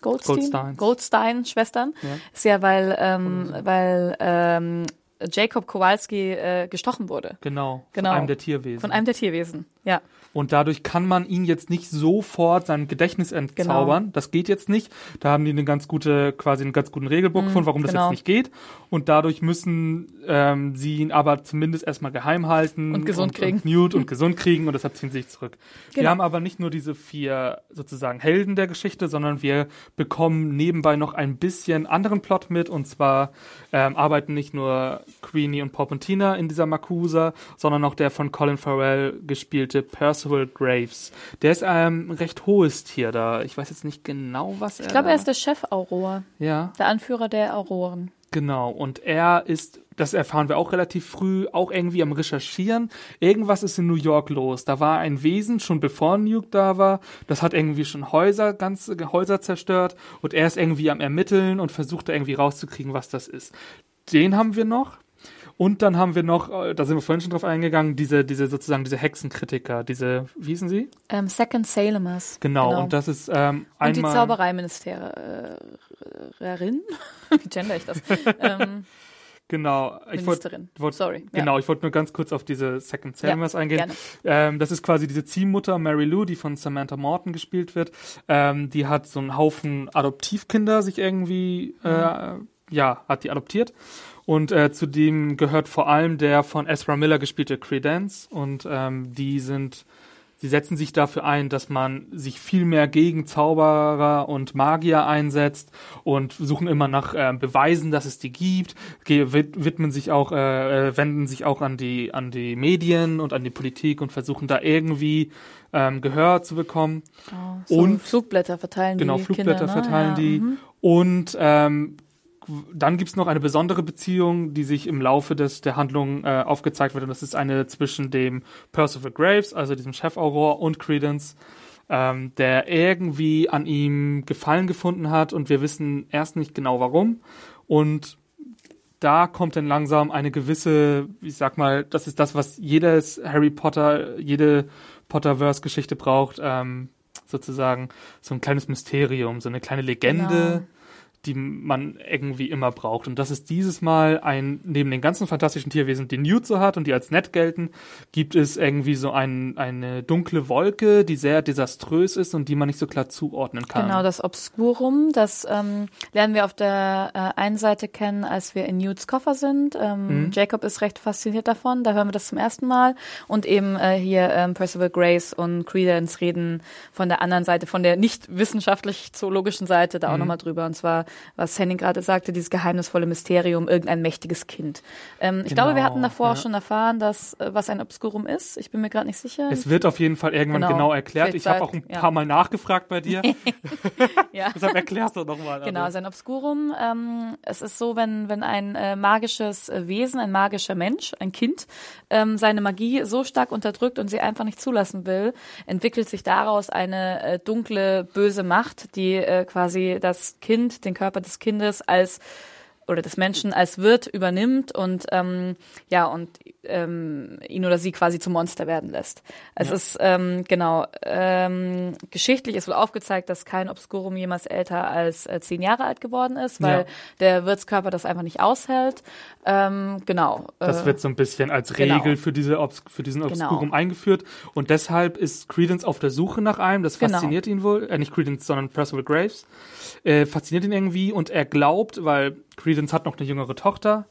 Goldstein, Goldsteins. Goldstein-Schwestern, Ja. ist ja, weil, ähm, weil ähm, Jacob Kowalski äh, gestochen wurde. Genau, Genau. von einem der Tierwesen. Von einem der Tierwesen, ja. Und dadurch kann man ihn jetzt nicht sofort sein Gedächtnis Genau. entzaubern. Das geht jetzt nicht. Da haben die eine ganz gute, quasi einen ganz guten Regelbuch gefunden, warum das genau. jetzt nicht geht. Und dadurch müssen ähm, sie ihn aber zumindest erstmal geheim halten Und gesund kriegen. Und Newt und gesund kriegen und deshalb ziehen sie sich zurück. Wir Genau. haben aber nicht nur diese vier sozusagen Helden der Geschichte, sondern wir bekommen nebenbei noch ein bisschen anderen Plot mit. Und zwar ähm, arbeiten nicht nur Queenie und Pop und Tina in dieser Makusa, sondern auch der von Colin Farrell gespielte Percival Graves. Der ist ein recht hohes Tier da. Ich weiß jetzt nicht genau, was er Ich glaube, er ist der Chef Aurora, Ja, der Anführer der Auroren. genau. Und er ist, das erfahren wir auch relativ früh, auch irgendwie am Recherchieren. Irgendwas ist in New York los. Da war ein Wesen, schon bevor Nuke da war. Das hat irgendwie schon Häuser, ganze Häuser zerstört. Und er ist irgendwie am Ermitteln und versucht da irgendwie rauszukriegen, was das ist. Den haben wir noch. Und dann haben wir noch, äh, da sind wir vorhin schon drauf eingegangen, diese, diese sozusagen diese Hexenkritiker, diese, wie hießen sie? Ähm, Second Salemers. Genau, und das ist ähm, Und die einmal. Zaubereiministerin. Wie gender ich das? ähm, Genau, ich wollte Ministerin. wollt, Sorry. ja. Genau, ich wollte nur ganz kurz auf diese Second Sailors Ja, eingehen. Ähm, das ist quasi diese Ziehmutter Mary Lou, die von Samantha Morton gespielt wird. Ähm, die hat so einen Haufen Adoptivkinder sich irgendwie, äh, Mhm. ja, hat die adoptiert. Und äh, zu dem gehört vor allem der von Ezra Miller gespielte Credence. Und ähm, die sind, sie setzen sich dafür ein, dass man sich viel mehr gegen Zauberer und Magier einsetzt und suchen immer nach äh, Beweisen, dass es die gibt, ge wid widmen sich auch, äh, äh, wenden sich auch an die, an die Medien und an die Politik und versuchen da irgendwie ähm, Gehör zu bekommen. Oh, so Und- Flugblätter verteilen Genau, die Flugblätter Kinder, ne? verteilen ja, die. mhm. Und ähm, dann gibt's noch eine besondere Beziehung, die sich im Laufe des, der Handlung äh, aufgezeigt wird. Und das ist eine zwischen dem Percival Graves, also diesem Chef Auror, und Credence, ähm, der irgendwie an ihm Gefallen gefunden hat. Und wir wissen erst nicht genau warum. Und da kommt dann langsam eine gewisse, ich sag mal, das ist das, was jedes Harry Potter, jede Potterverse-Geschichte braucht, ähm, sozusagen so ein kleines Mysterium, so eine kleine Legende, Genau. Die man irgendwie immer braucht. Und das ist dieses Mal ein, neben den ganzen fantastischen Tierwesen, die Newt so hat und die als nett gelten, gibt es irgendwie so ein, eine dunkle Wolke, die sehr desaströs ist und die man nicht so klar zuordnen kann. Genau, das Obscurum, das ähm, lernen wir auf der äh, einen Seite kennen, als wir in Newts Koffer sind. Ähm, Mhm. Jacob ist recht fasziniert davon, da hören wir das zum ersten Mal. Und eben äh, hier ähm, Percival Grace und Credence reden von der anderen Seite, von der nicht wissenschaftlich-zoologischen Seite da auch Mhm. nochmal drüber. Und zwar was Henning gerade sagte, dieses geheimnisvolle Mysterium, irgendein mächtiges Kind. Ähm, ich Genau, glaube, wir hatten davor ja. auch schon erfahren, dass äh, was ein Obscurum ist. Ich bin mir gerade nicht sicher. Es wird auf jeden Fall irgendwann Genau. genau, erklärt. Ich habe auch ein ja. paar Mal nachgefragt bei dir. ja. Deshalb erklärst du nochmal. Genau, sein Obscurum. Ähm, es ist so, wenn, wenn ein äh, magisches äh, Wesen, ein magischer Mensch, ein Kind, ähm, seine Magie so stark unterdrückt und sie einfach nicht zulassen will, entwickelt sich daraus eine äh, dunkle, böse Macht, die äh, quasi das Kind, den Körper des Kindes als oder des Menschen als Wirt übernimmt und ähm, ja und ähm, ihn oder sie quasi zum Monster werden lässt. Es ist ähm, genau ähm, geschichtlich ist wohl aufgezeigt, dass kein Obscurum jemals älter als äh, zehn Jahre alt geworden ist, weil Ja. der Wirtskörper das einfach nicht aushält. Ähm, genau. Das äh, wird so ein bisschen als genau. Regel für, diese Obs für diesen Genau. Obscurum eingeführt. Und deshalb ist Credence auf der Suche nach einem. Das Genau. fasziniert ihn wohl. Äh, nicht Credence, sondern Percival Graves. Äh, fasziniert ihn irgendwie. Und er glaubt, weil Credence hat noch eine jüngere Tochter.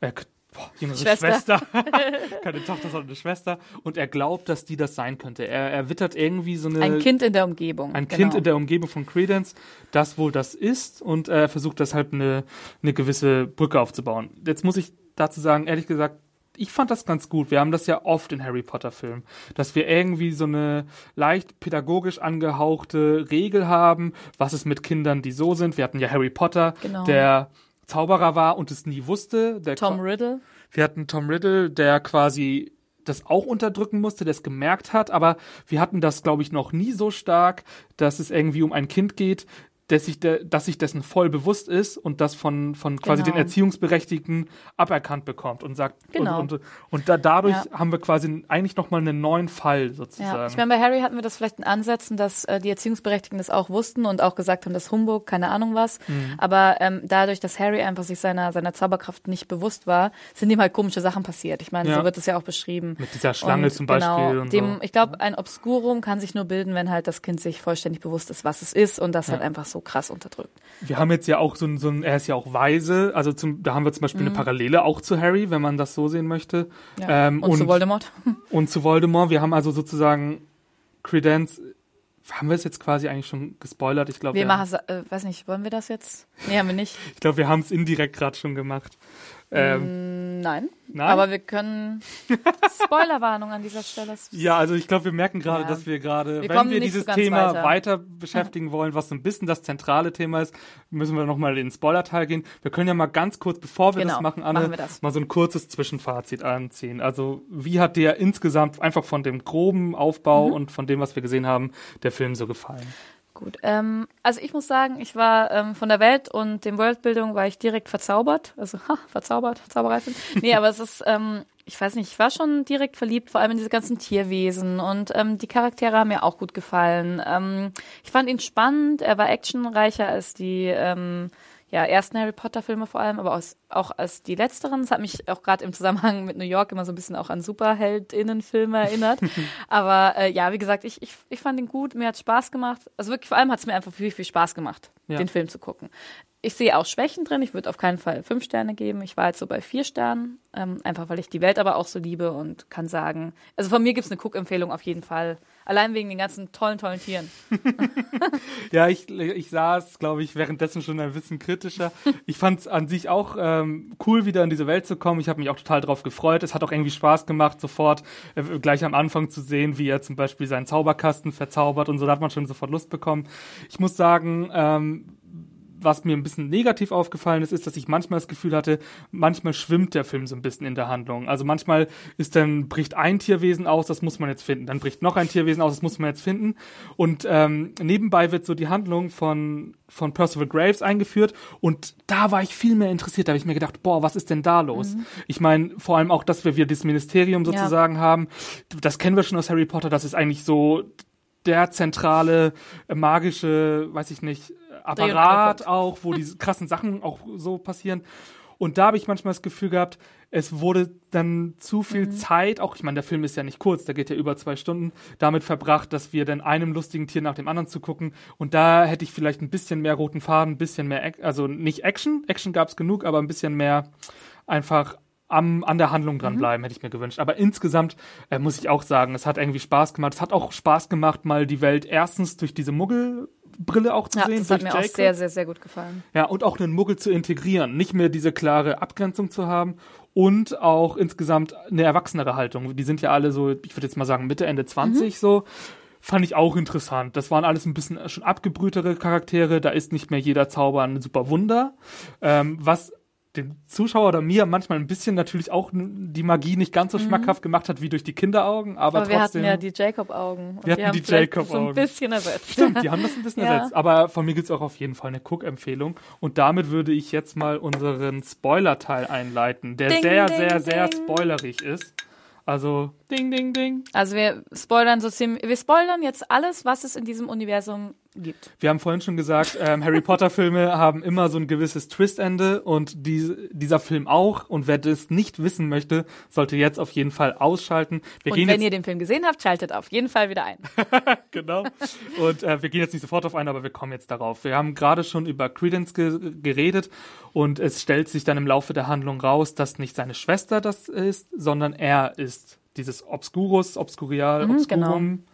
Äh, boah, jüngere Schwester. Schwester. Keine Tochter, sondern eine Schwester. Und er glaubt, dass die das sein könnte. Er, er wittert irgendwie so eine... ein Kind in der Umgebung. Ein genau. Kind in der Umgebung von Credence, das wohl das ist und er versucht deshalb eine, eine gewisse Brücke aufzubauen. Jetzt muss ich dazu sagen, ehrlich gesagt, ich fand das ganz gut. Wir haben das ja oft in Harry Potter Filmen, dass wir irgendwie so eine leicht pädagogisch angehauchte Regel haben, was ist mit Kindern, die so sind. Wir hatten ja Harry Potter, Genau. der Zauberer war und es nie wusste. Der Tom Riddle. wir hatten Tom Riddle, der quasi das auch unterdrücken musste, der es gemerkt hat, aber wir hatten das, glaube ich, noch nie so stark, dass es irgendwie um ein Kind geht, dass sich, de, dass sich dessen voll bewusst ist und das von, von quasi Genau. den Erziehungsberechtigten aberkannt bekommt und sagt, Genau. und, und, und da, dadurch Ja. haben wir quasi eigentlich nochmal einen neuen Fall sozusagen. Ja, ich meine, bei Harry hatten wir das vielleicht in Ansätzen, dass äh, die Erziehungsberechtigten das auch wussten und auch gesagt haben, das Humbug, keine Ahnung was. Mhm. Aber ähm, dadurch, dass Harry einfach sich seiner, seiner Zauberkraft nicht bewusst war, sind ihm halt komische Sachen passiert. Ich meine, Ja. so wird es ja auch beschrieben. Mit dieser Schlange Und zum Beispiel Genau, und dem, so. Ich glaube, ein Obscurum kann sich nur bilden, wenn halt das Kind sich vollständig bewusst ist, was es ist und das halt einfach so krass unterdrückt. Wir haben jetzt ja auch so ein, so ein er ist ja auch weise, also zum, da haben wir zum Beispiel eine Parallele auch zu Harry, wenn man das so sehen möchte. Mhm. Ja. Ähm, und, zu Voldemort. Und zu Voldemort, wir haben also sozusagen Credence, haben wir es jetzt quasi eigentlich schon gespoilert? Ich glaube, Wir wir, machen, äh, weiß nicht, wollen wir das jetzt? Nee, haben wir nicht. ich glaube, wir haben es indirekt gerade schon gemacht. Ähm, Nein. Nein? Aber wir können Spoilerwarnung an dieser Stelle. ja, also ich glaube, wir merken gerade, Ja. dass wir gerade, wenn wir so dieses ganz Thema weiter. weiter. beschäftigen wollen, was so ein bisschen das zentrale Thema ist, müssen wir nochmal in den Spoiler-Teil gehen. Wir können ja mal ganz kurz, bevor wir Genau, das machen, Anne, machen das. mal so ein kurzes Zwischenfazit anziehen. Also, wie hat dir insgesamt einfach von dem groben Aufbau Mhm. und von dem, was wir gesehen haben, der Film so gefallen? Gut. Ähm, also ich muss sagen, ich war ähm, von der Welt und dem Worldbildung war ich direkt verzaubert. Also ha, verzaubert, Zauberreifin. Nee, aber es ist, ähm, ich weiß nicht, ich war schon direkt verliebt, vor allem in diese ganzen Tierwesen und ähm, die Charaktere haben mir auch gut gefallen. Ähm, ich fand ihn spannend, er war actionreicher als die ähm, ja, ersten Harry Potter Filme vor allem, aber aus, auch als die letzteren. Das hat mich auch gerade im Zusammenhang mit New York immer so ein bisschen auch an Superheldinnenfilme erinnert. aber äh, ja, wie gesagt, ich, ich, ich fand ihn gut, mir hat Spaß gemacht. Also wirklich, vor allem hat es mir einfach viel, viel Spaß gemacht, Ja. den Film zu gucken. Ich sehe auch Schwächen drin. Ich würde auf keinen Fall fünf Sterne geben. Ich war jetzt so bei vier Sternen, ähm, einfach weil ich die Welt aber auch so liebe und kann sagen, also von mir gibt's eine Guck-Empfehlung auf jeden Fall. Allein wegen den ganzen tollen, tollen Tieren. Ja, ich, ich saß, glaube ich, währenddessen schon ein bisschen kritischer. Ich fand es an sich auch ähm, cool, wieder in diese Welt zu kommen. Ich habe mich auch total drauf gefreut. Es hat auch irgendwie Spaß gemacht, sofort äh, gleich am Anfang zu sehen, wie er zum Beispiel seinen Zauberkasten verzaubert und so. Da hat man schon sofort Lust bekommen. Ich muss sagen, ähm, was mir ein bisschen negativ aufgefallen ist, ist, dass ich manchmal das Gefühl hatte, manchmal schwimmt der Film so ein bisschen in der Handlung. Also manchmal ist dann, bricht ein Tierwesen aus, das muss man jetzt finden. Dann bricht noch ein Tierwesen aus, das muss man jetzt finden. Und ähm, nebenbei wird so die Handlung von, von Percival Graves eingeführt. Und da war ich viel mehr interessiert. Da habe ich mir gedacht, boah, was ist denn da los? Ich meine, vor allem auch, dass wir wieder dieses Ministerium sozusagen haben. Das kennen wir schon aus Harry Potter. Das ist eigentlich so der zentrale magische, weiß ich nicht, Apparat auch, wo diese krassen Sachen auch so passieren. Und da habe ich manchmal das Gefühl gehabt, es wurde dann zu viel Mhm. Zeit, auch ich meine, der Film ist ja nicht kurz, der geht ja über zwei Stunden, damit verbracht, dass wir dann einem lustigen Tier nach dem anderen zu gucken. Und da hätte ich vielleicht ein bisschen mehr roten Faden, ein bisschen mehr, also nicht Action, Action gab es genug, aber ein bisschen mehr einfach am, an der Handlung dranbleiben, hätte ich mir gewünscht. Aber insgesamt äh, muss ich auch sagen, es hat irgendwie Spaß gemacht. Es hat auch Spaß gemacht, mal die Welt erstens durch diese Muggel Brille auch zu ja, sehen. das hat mir auch Jacob. sehr, sehr, sehr gut gefallen. Ja, und auch einen Muggel zu integrieren. Nicht mehr diese klare Abgrenzung zu haben und auch insgesamt eine erwachsenere Haltung. Die sind ja alle so, ich würde jetzt mal sagen, Mitte, Ende 20 so. Fand ich auch interessant. Das waren alles ein bisschen schon abgebrühtere Charaktere. Da ist nicht mehr jeder Zauber ein super Wunder. Ähm, was den Zuschauer oder mir manchmal ein bisschen natürlich auch die Magie nicht ganz so schmackhaft gemacht hat wie durch die Kinderaugen, aber, Aber wir trotzdem. hatten ja die Jacob-Augen. Wir hatten die vielleicht Jacob-Augen. So ein bisschen ersetzt. Stimmt, die haben das ein bisschen Ja. ersetzt. Aber von mir gibt's auch auf jeden Fall eine Cook-Empfehlung. Und damit würde ich jetzt mal unseren Spoiler-Teil einleiten, der Ding, sehr, ding, sehr, sehr ding. spoilerig ist. Also, ding, ding, ding. Also wir spoilern so ziemlich, wir spoilern jetzt alles, was es in diesem Universum gibt. Wir haben vorhin schon gesagt, ähm, Harry Potter-Filme haben immer so ein gewisses Twist-Ende und die, dieser Film auch. Und wer das nicht wissen möchte, sollte jetzt auf jeden Fall ausschalten. Wir Und wenn ihr den Film gesehen habt, schaltet auf jeden Fall wieder ein. genau. Und äh, wir gehen jetzt nicht sofort auf ein, aber wir kommen jetzt darauf. Wir haben gerade schon über Credence ge geredet und es stellt sich dann im Laufe der Handlung raus, dass nicht seine Schwester das ist, sondern er ist dieses Obscurus, Obscurial, Mhm, Obscurum.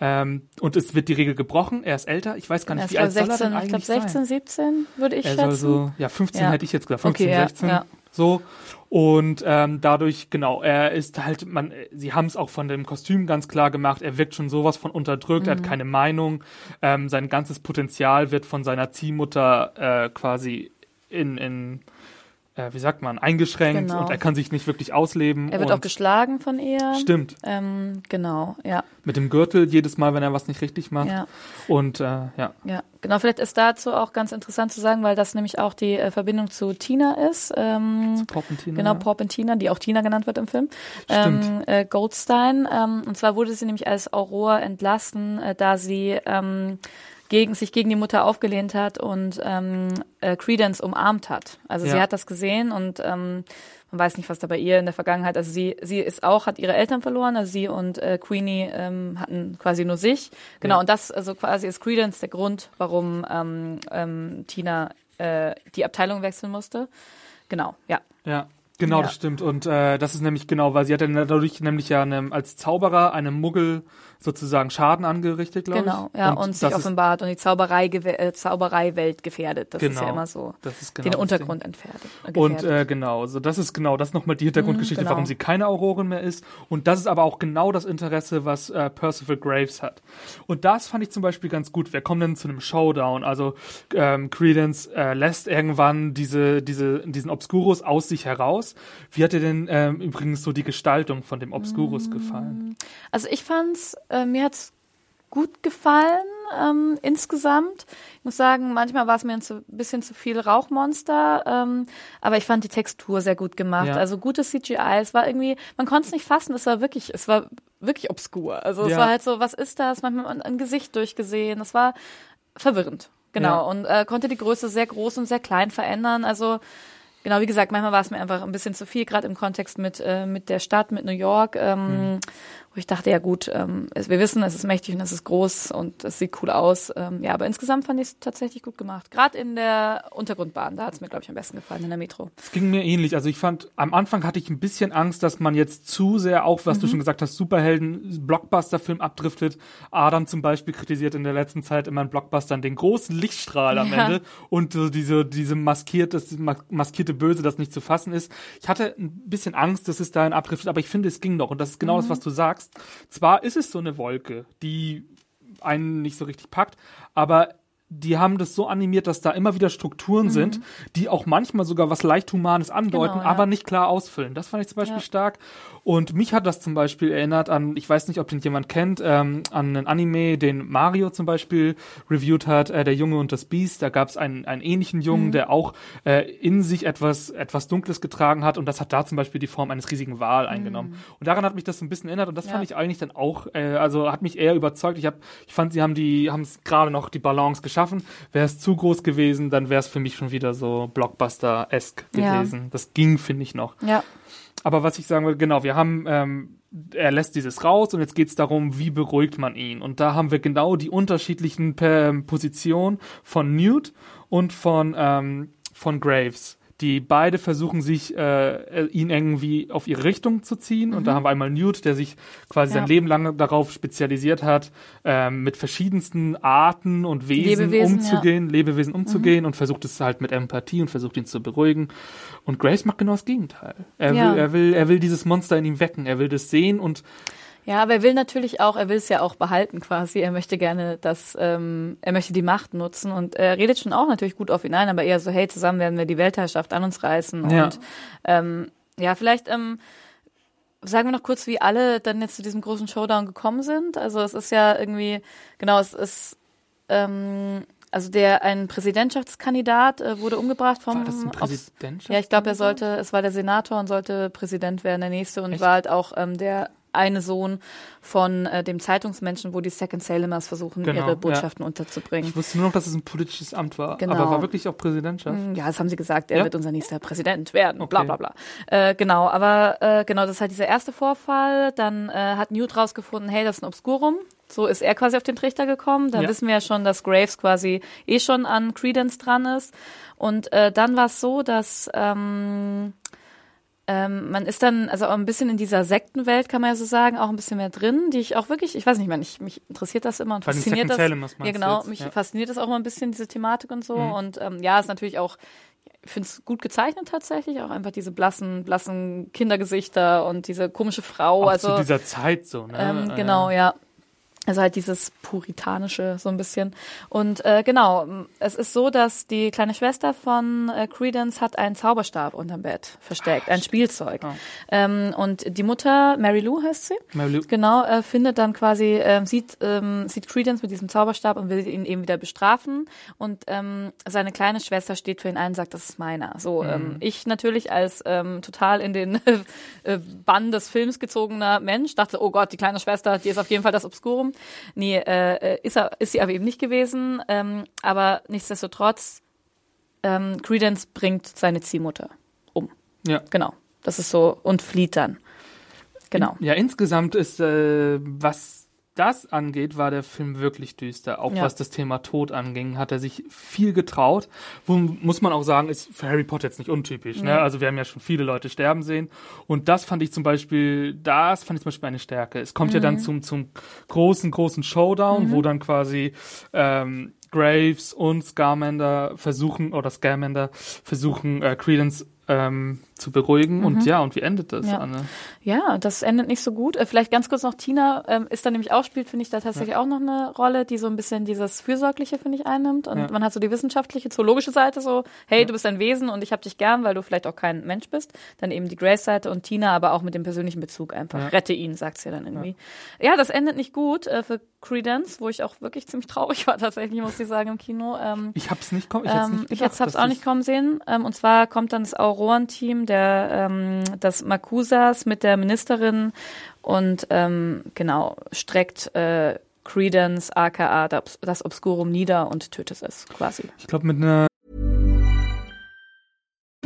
Ähm, und es wird die Regel gebrochen. Er ist älter. Ich weiß gar nicht, Er wie alt glaub, soll er 16, denn ich glaube eigentlich 16, sein? 17 würde ich Er schätzen. soll so, ja, 15 Ja. hätte ich jetzt gesagt, 15, Okay, ja, 16. ja. So. Und ähm, dadurch, genau, er ist halt, man, sie haben es auch von dem Kostüm ganz klar gemacht, er wirkt schon sowas von unterdrückt, er Mhm. hat keine Meinung, ähm, sein ganzes Potenzial wird von seiner Ziehmutter äh, quasi in, in äh, wie sagt man, eingeschränkt Genau. und er kann sich nicht wirklich ausleben. er wird auch geschlagen von ihr. Stimmt. Ähm, genau, ja, Mit dem Gürtel jedes Mal, wenn er was nicht richtig macht. ja, Und äh, ja. ja. Genau, vielleicht ist dazu auch ganz interessant zu sagen, weil das nämlich auch die äh, Verbindung zu Tina ist. Ähm, Porpentina. Genau, Porp und Tina, die auch Tina genannt wird im Film. Stimmt. Ähm, äh, Goldstein. Ähm, und zwar wurde sie nämlich als Aurora entlassen, äh, da sie ähm, gegen, sich gegen die Mutter aufgelehnt hat und ähm, äh, Credence umarmt hat. Also sie Ja. hat das gesehen und ähm, man weiß nicht, was da bei ihr in der Vergangenheit. Also sie, sie ist auch, hat ihre Eltern verloren. Also sie und äh, Queenie ähm, hatten quasi nur sich. Genau. Ja. Und das, also quasi ist Credence der Grund, warum ähm, ähm, Tina äh, die Abteilung wechseln musste. Genau, ja. Ja, genau, Ja. das stimmt. Und äh, das ist nämlich genau, weil sie hat dann dadurch nämlich ja einem, als Zauberer einem Muggel sozusagen Schaden angerichtet, glaube Genau, ich. ja, und, sich das ist, offenbart und die Zauberei, äh, Zaubereiwelt gefährdet. Das ist ja Genau. immer so. das ist genau den Untergrund entfernt. Ding. Und äh, genau, so das ist genau, das ist nochmal die Hintergrundgeschichte, Mhm, genau. warum sie keine Aurorin mehr ist. Und das ist aber auch genau das Interesse, was äh, Percival Graves hat. Und das fand ich zum Beispiel ganz gut. Wir kommen dann zu einem Showdown. Also ähm, Credence äh, lässt irgendwann diese, diese, diesen Obscurus aus sich heraus. Wie hat dir denn ähm, übrigens so die Gestaltung von dem Obscurus gefallen? also ich fand's, äh, mir hat's gut gefallen ähm, insgesamt. Ich muss sagen, manchmal war es mir ein zu, bisschen zu viel Rauchmonster, ähm, aber ich fand die Textur sehr gut gemacht. Ja. Also gutes CGI. Es war irgendwie, man konnte es nicht fassen. Es war wirklich, es war wirklich obskur. Also es Ja. war halt so, was ist das? Manchmal ein, ein Gesicht durchgesehen. Das war verwirrend. Genau. Ja. Und äh, konnte die Größe sehr groß und sehr klein verändern. Also Genau, wie gesagt, manchmal war es mir einfach ein bisschen zu viel, gerade im Kontext mit, äh, mit der Stadt, mit New York, ähm, wo ich dachte, ja gut, ähm, wir wissen, es ist mächtig und es ist groß und es sieht cool aus. Ähm, ja, aber insgesamt fand ich es tatsächlich gut gemacht. Gerade in der Untergrundbahn, da hat es mir, glaube ich, am besten gefallen, in der Metro. Es ging mir ähnlich. Also ich fand, am Anfang hatte ich ein bisschen Angst, dass man jetzt zu sehr auch, was Mhm. du schon gesagt hast, Superhelden, Blockbuster-Film abdriftet. Adam zum Beispiel kritisiert in der letzten Zeit immer in Blockbustern den großen Lichtstrahl am Ja. Ende und so diese, diese maskierte, maskierte Böse, das nicht zu fassen ist. Ich hatte ein bisschen Angst, dass es dahin abdriftet, aber ich finde, es ging noch. Und das ist genau Mhm. das, was du sagst. Zwar ist es so eine Wolke, die einen nicht so richtig packt, aber die haben das so animiert, dass da immer wieder Strukturen sind, die auch manchmal sogar was leicht Humanes andeuten, Mhm. Genau, ja. aber nicht klar ausfüllen. Das fand ich zum Beispiel Ja. stark. Und mich hat das zum Beispiel erinnert an, ich weiß nicht, ob den jemand kennt, ähm, an einen Anime, den Mario zum Beispiel reviewed hat, äh, Der Junge und das Biest. Da gab es einen, einen ähnlichen Jungen, Mhm. der auch äh, in sich etwas, etwas Dunkles getragen hat und das hat da zum Beispiel die Form eines riesigen Wal eingenommen. Und daran hat mich das so ein bisschen erinnert und das Mhm. Ja. fand ich eigentlich dann auch, äh, also hat mich eher überzeugt. Ich, hab, ich fand, sie haben die, haben es gerade noch die Balance geschaffen. Wäre es zu groß gewesen, dann wäre es für mich schon wieder so Blockbuster-esque Ja. gewesen. Das ging, finde ich, noch. Ja, Aber was ich sagen will, genau, wir haben, ähm, er lässt dieses raus und jetzt geht es darum, wie beruhigt man ihn. Und da haben wir genau die unterschiedlichen ähm, Positionen von Newt und von, ähm, von Graves, die beide versuchen sich, äh, ihn irgendwie auf ihre Richtung zu ziehen. Und da haben wir einmal Newt, der sich quasi Ja. sein Leben lang darauf spezialisiert hat, ähm, mit verschiedensten Arten und Wesen Lebewesen, umzugehen, Lebewesen umzugehen und versucht es halt mit Empathie und versucht ihn zu beruhigen. Und Grace macht genau das Gegenteil. Er, Ja. will, er, will, er will dieses Monster in ihm wecken, er will das sehen und Ja, aber er will natürlich auch, er will es ja auch behalten quasi. Er möchte gerne das, ähm, er möchte die Macht nutzen und er redet schon auch natürlich gut auf ihn ein, aber eher so, hey, zusammen werden wir die Weltherrschaft an uns reißen. Ja. Und ähm, ja, vielleicht ähm, sagen wir noch kurz, wie alle dann jetzt zu diesem großen Showdown gekommen sind. Also es ist ja irgendwie, genau, es ist ähm, also der ein Präsidentschaftskandidat äh, wurde umgebracht vom war das ein aufs- Präsidentschaft? ja, ich glaube, er sollte, es war der Senator und sollte Präsident werden, der nächste, und Echt? war halt auch ähm, der eine Sohn von äh, dem Zeitungsmenschen, wo die Second Salemers versuchen, Genau, ihre ja. Botschaften unterzubringen. Ich wusste nur noch, dass es ein politisches Amt war. Genau. Aber war wirklich auch Präsidentschaft. Mm, Ja, das haben sie gesagt, er Ja? wird unser nächster Präsident werden, bla Okay. bla bla. Äh, genau, aber äh, genau, das ist halt dieser erste Vorfall. Dann äh, hat Newt rausgefunden, hey, das ist ein Obscurum. So ist er quasi auf den Trichter gekommen. Dann Ja. wissen wir ja schon, dass Graves quasi eh schon an Credence dran ist. Und äh, dann war es so, dass ähm, ähm, man ist dann, also auch ein bisschen in dieser Sektenwelt, kann man ja so sagen, auch ein bisschen mehr drin, die ich auch wirklich, ich weiß nicht, man, ich, mich interessiert das immer und Bei fasziniert das. Salemers Ja, genau, jetzt? mich Ja. fasziniert das auch immer ein bisschen, diese Thematik und so. Mhm. Und ähm, ja, ist natürlich auch, ich finde es gut gezeichnet tatsächlich, auch einfach diese blassen, blassen Kindergesichter und diese komische Frau. Auch also zu dieser Zeit so, ne? ähm, Äh, genau, ja. Also halt dieses Puritanische so ein bisschen. Und äh, genau, es ist so, dass die kleine Schwester von äh, Credence hat einen Zauberstab unterm Bett versteckt, ein Spielzeug. Ah. Ähm, und die Mutter, Mary Lou heißt sie, Mary Lou- genau, äh, findet dann quasi, ähm, sieht, ähm, sieht Credence mit diesem Zauberstab und will ihn eben wieder bestrafen. Und ähm, seine kleine Schwester steht für ihn ein und sagt, das ist meiner. So, ähm, ich natürlich als ähm, total in den äh, Bann des Films gezogener Mensch dachte, oh Gott, die kleine Schwester, die ist auf jeden Fall das Obscurum. Nee, äh, äh, ist, er, ist sie aber eben nicht gewesen. Ähm, aber nichtsdestotrotz, ähm, Credence bringt seine Ziehmutter um. Ja. Genau. Das ist so, und flieht dann. Genau. Ja, insgesamt ist, äh, was das angeht, war der Film wirklich düster. Auch Ja. was das Thema Tod anging, hat er sich viel getraut. Wo, muss man auch sagen, ist für Harry Potter jetzt nicht untypisch. Nee. Ne? Also wir haben ja schon viele Leute sterben sehen. Und das fand ich zum Beispiel, das fand ich zum Beispiel eine Stärke. Es kommt ja Mhm. dann zum, zum großen, großen Showdown, wo dann quasi ähm, Graves und Scarmander versuchen, oder Scamander versuchen, äh, Credence ähm, zu beruhigen. Und ja, und wie endet das, Mhm. Ja. Anne? Ja, das endet nicht so gut. Äh, Vielleicht ganz kurz noch, Tina ähm, ist da nämlich auch, spielt, finde ich, da tatsächlich auch noch eine Rolle, die so ein bisschen dieses Fürsorgliche, finde ich, einnimmt. Und Ja. man hat so die wissenschaftliche, zoologische Seite, so, hey, du bist ein Wesen und ich hab dich gern, weil du vielleicht auch kein Mensch bist. Dann eben die Grace-Seite und Tina aber auch mit dem persönlichen Bezug einfach. Ja. Rette ihn, sagt sie ja dann irgendwie. Ja. das endet nicht gut äh, für Credence, wo ich auch wirklich ziemlich traurig war tatsächlich, muss ich sagen, im Kino. Ähm, Ich hab's nicht kommen. Ich ähm, nicht ich gedacht, jetzt hab's auch nicht kommen sehen. Ähm, und zwar kommt dann das Auroren-Team, der ähm, das Makusas mit der Ministerin und ähm, genau streckt äh, Credence, aka das, Obscurum nieder und tötet es quasi. Ich glaube, mit einer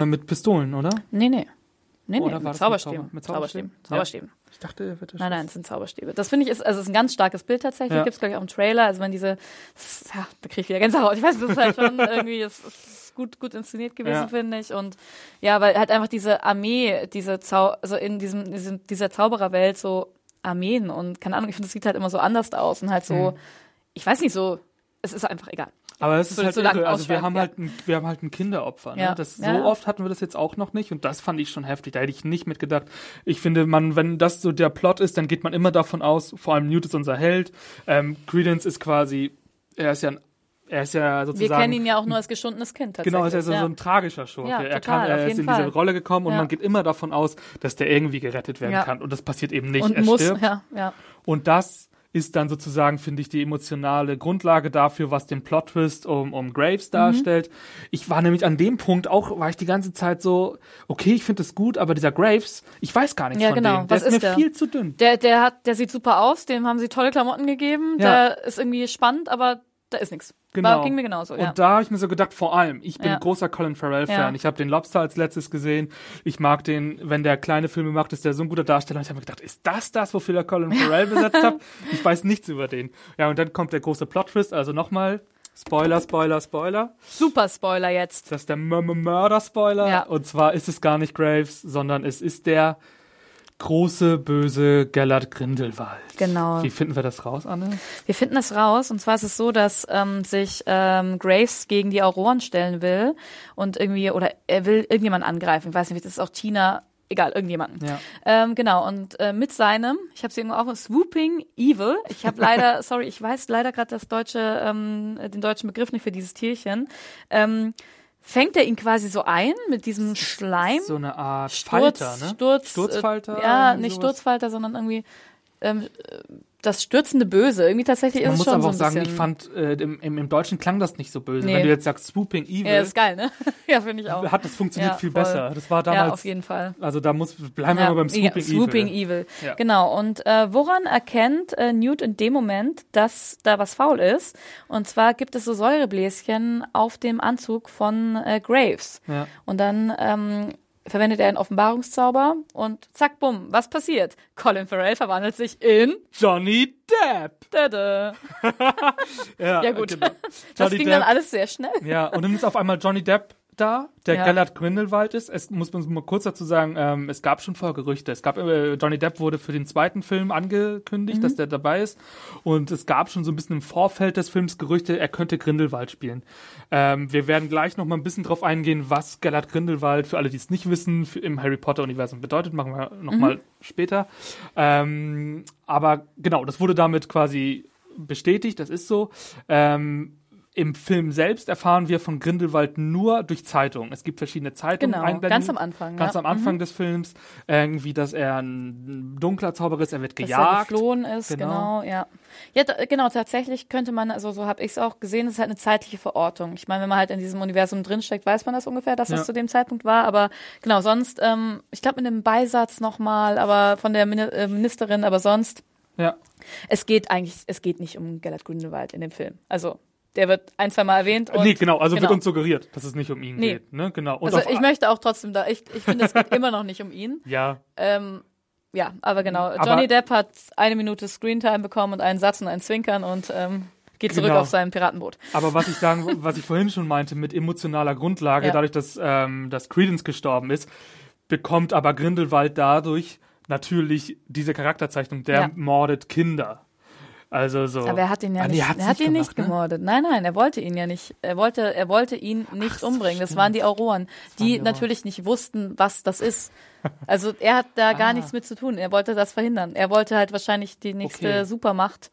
mit Pistolen, oder? Nee, nee. Nee, nee, Oder war mit Zauberstäben. Zauber- mit Zauberstäben. Zauberstäben? Zauberstäben. Ich dachte, er wird Nein, nein, es sind Zauberstäbe. Das finde ich ist, also es ist ein ganz starkes Bild tatsächlich. Ja. Gibt's glaube ich auch im Trailer. Also wenn diese, ja, da kriege ich wieder Gänsehaut. Ich weiß, das ist halt schon irgendwie, das ist gut, gut inszeniert gewesen, Ja. finde ich. Und ja, weil halt einfach diese Armee, diese Zau, also in diesem, diesem dieser Zaubererwelt so Armeen und keine Ahnung, ich finde, das sieht halt immer so anders aus und halt so, Mhm. ich weiß nicht so, es ist einfach egal. Aber es ist Würde halt lang irre. Also wir haben ja. halt ein, wir haben halt ein Kinderopfer. Ne? Ja. Das, so Ja, oft hatten wir das jetzt auch noch nicht und das fand ich schon heftig. Da hätte ich nicht mitgedacht. Ich finde, man, wenn das so der Plot ist, dann geht man immer davon aus. Vor allem Newt ist unser Held. Ähm, Credence ist quasi, er ist ja ein, er ist ja Wir sozusagen. kennen ihn ja auch nur als geschundenes Kind tatsächlich. Genau, ist ja so, so ein tragischer Schurke. Ja, er, total, kann, er ist in diese Fall. Rolle gekommen und Ja. man geht immer davon aus, dass der irgendwie gerettet werden Ja. kann. Und das passiert eben nicht. und er muss, stirbt. ja, ja. Und das ist dann sozusagen, finde ich, die emotionale Grundlage dafür, was den Plot-Twist um, um Graves darstellt. Ich war nämlich an dem Punkt auch, war ich die ganze Zeit so, okay, ich finde es gut, aber dieser Graves, ich weiß gar nichts Ja, von genau. dem. Der Was ist, ist mir der? viel zu dünn. Der, der hat, der sieht super aus, dem haben sie tolle Klamotten gegeben, Ja. der ist irgendwie spannend, aber da ist nichts. Genau. War, ging mir genauso, ja. Und da habe ich mir so gedacht, vor allem, ich bin Ja. großer Colin Farrell-Fan. Ja. Ich habe den Lobster als letztes gesehen. Ich mag den, wenn der kleine Filme macht, ist der so ein guter Darsteller. Und ich habe mir gedacht, ist das das, wofür der Colin Farrell besetzt hat? Ich weiß nichts über den. Ja, und dann kommt der große Plot-Twist. Also nochmal, Spoiler, Spoiler, Spoiler. Super Spoiler jetzt. Das ist der Mörder-Spoiler. Ja. Und zwar ist es gar nicht Graves, sondern es ist der große, böse Gellert Grindelwald. Genau. Wie finden wir das raus, Anne? Wir finden das raus. Und zwar ist es so, dass ähm, sich ähm, Graves gegen die Auroren stellen will und irgendwie, oder er will irgendjemanden angreifen. Ich weiß nicht, das ist auch Tina, egal, irgendjemanden. Ja. Ähm, genau, und äh, mit seinem, ich habe es irgendwo auf, Swooping Evil. Ich habe leider, sorry, ich weiß leider gerade das deutsche, ähm, den deutschen Begriff nicht für dieses Tierchen. Ähm, fängt er ihn quasi so ein mit diesem Schleim? So eine Art Sturz, Falter, ne? Sturz, Sturzfalter? Äh, ja, nicht sowas. Sturzfalter, sondern irgendwie ähm, äh, das stürzende Böse. Irgendwie tatsächlich ist Man es muss schon aber so auch ein sagen, ich fand, äh, im, im, im Deutschen klang das nicht so böse. Nee. Wenn du jetzt sagst Swooping Evil, ja, ist geil, ne? ja, finde ich auch. hat das funktioniert Ja, viel voll. besser. Das war damals, ja, auf jeden Fall. also da muss, bleiben wir mal beim Swooping, ja, Swooping Evil. Evil. Ja. Genau. Und äh, woran erkennt äh, Newt in dem Moment, dass da was faul ist? Und zwar gibt es so Säurebläschen auf dem Anzug von äh, Graves. Ja. Und dann ähm, verwendet er einen Offenbarungszauber und zack, bumm, was passiert? Colin Farrell verwandelt sich in Johnny Depp. Tada. Ja, Ja gut, genau. das Johnny ging Depp. dann alles sehr schnell. Ja, und dann ist auf einmal Johnny Depp da, der Ja. Gellert Grindelwald ist. Es muss man mal kurz dazu sagen, ähm, es gab schon vorher Gerüchte. Es gab, äh, Johnny Depp wurde für den zweiten Film angekündigt, Mhm. dass der dabei ist. Und es gab schon so ein bisschen im Vorfeld des Films Gerüchte, er könnte Grindelwald spielen. Ähm, wir werden gleich noch mal ein bisschen drauf eingehen, was Gellert Grindelwald, für alle, die es nicht wissen, im Harry Potter-Universum bedeutet, machen wir noch mal später. Ähm, aber genau, das wurde damit quasi bestätigt, das ist so. Ähm, im Film selbst erfahren wir von Grindelwald nur durch Zeitungen. Es gibt verschiedene Zeitungen. Genau, ganz am Anfang, Ganz ja. am Anfang des Films. Irgendwie, dass er ein dunkler Zauberer ist, er wird Dass er gejagt. geflohen ist, Genau. genau, ja. Ja, genau, tatsächlich könnte man, also so habe ich es auch gesehen, es ist halt eine zeitliche Verortung. Ich meine, wenn man halt in diesem Universum drinsteckt, weiß man das ungefähr, dass Ja. das zu dem Zeitpunkt war. Aber genau, sonst, ähm, ich glaube mit einem Beisatz nochmal, aber von der äh, Ministerin, aber sonst, Ja. es geht eigentlich, es geht nicht um Gellert Grindelwald in dem Film. Also, der wird ein, zwei Mal erwähnt. Und, nee, genau, also genau. wird uns suggeriert, dass es nicht um ihn Nee. geht. Ne? Genau. Und Also ich möchte auch trotzdem da, ich, ich finde, es geht immer noch nicht um ihn. ja, Ähm, ja, aber genau. Aber- Johnny Depp hat eine Minute Screentime bekommen und einen Satz und ein Zwinkern und ähm, geht zurück Genau. auf sein Piratenboot. aber was ich sagen, was ich vorhin schon meinte, mit emotionaler Grundlage, Ja. dadurch, dass, ähm, dass Credence gestorben ist, bekommt aber Grindelwald dadurch natürlich diese Charakterzeichnung, der Ja. mordet Kinder. Also so. Aber er hat ihn ja Ah, nee, nicht, er hat's er hat ihn nicht gemacht, ne? gemordet. Nein, nein, er wollte ihn ja nicht. Er wollte, er wollte ihn nicht umbringen. Das waren die Auroren, die die Auroren. natürlich nicht wussten, was das ist. Also er hat da gar Ah. nichts mit zu tun. Er wollte das verhindern. Er wollte halt wahrscheinlich die nächste Okay. Supermacht.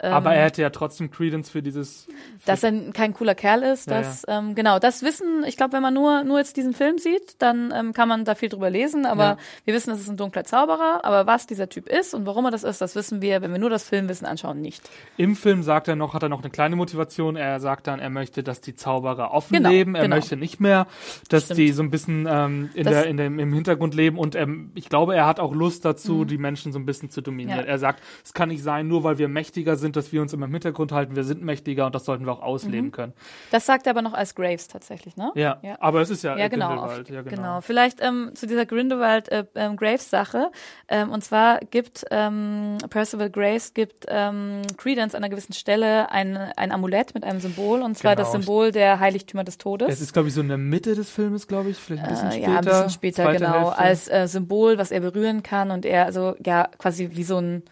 Aber er hätte ja trotzdem Credence für dieses. Für dass er kein cooler Kerl ist. Ja, dass, Ähm, genau, das wissen, ich glaube, wenn man nur, nur jetzt diesen Film sieht, dann ähm, kann man da viel drüber lesen, aber Ja. wir wissen, es ist ein dunkler Zauberer, aber was dieser Typ ist und warum er das ist, das wissen wir, wenn wir nur das Filmwissen anschauen, nicht. Im Film sagt er noch, hat er noch eine kleine Motivation. Er sagt dann, er möchte, dass die Zauberer offen Genau, leben. Er genau. möchte nicht mehr, dass Stimmt. die so ein bisschen ähm, in Das- der, in dem, im Hintergrund leben. Und ähm, ich glaube, er hat auch Lust dazu, die Menschen so ein bisschen zu dominieren. Mhm. Ja. Er sagt, es kann nicht sein, nur weil wir mächtiger sind, dass wir uns immer im Hintergrund halten. Wir sind mächtiger und das sollten wir auch ausleben können. Das sagt er aber noch als Graves tatsächlich, ne? Ja, Mhm. Ja. aber es ist ja, Ja, genau, Grindelwald. ja, genau. genau. Vielleicht ähm, zu dieser Grindelwald äh, ähm, Graves Sache. Ähm, und zwar gibt ähm, Percival Graves gibt ähm, Credence an einer gewissen Stelle ein, ein Amulett mit einem Symbol und zwar das Genau. Symbol der Heiligtümer des Todes. Es ist, glaube ich, so in der Mitte des Filmes, glaube ich, vielleicht ein bisschen Äh, später. Ja, ein bisschen später, genau. Hälfte. Als äh, Symbol, was er berühren kann und er, also ja, quasi wie so ein,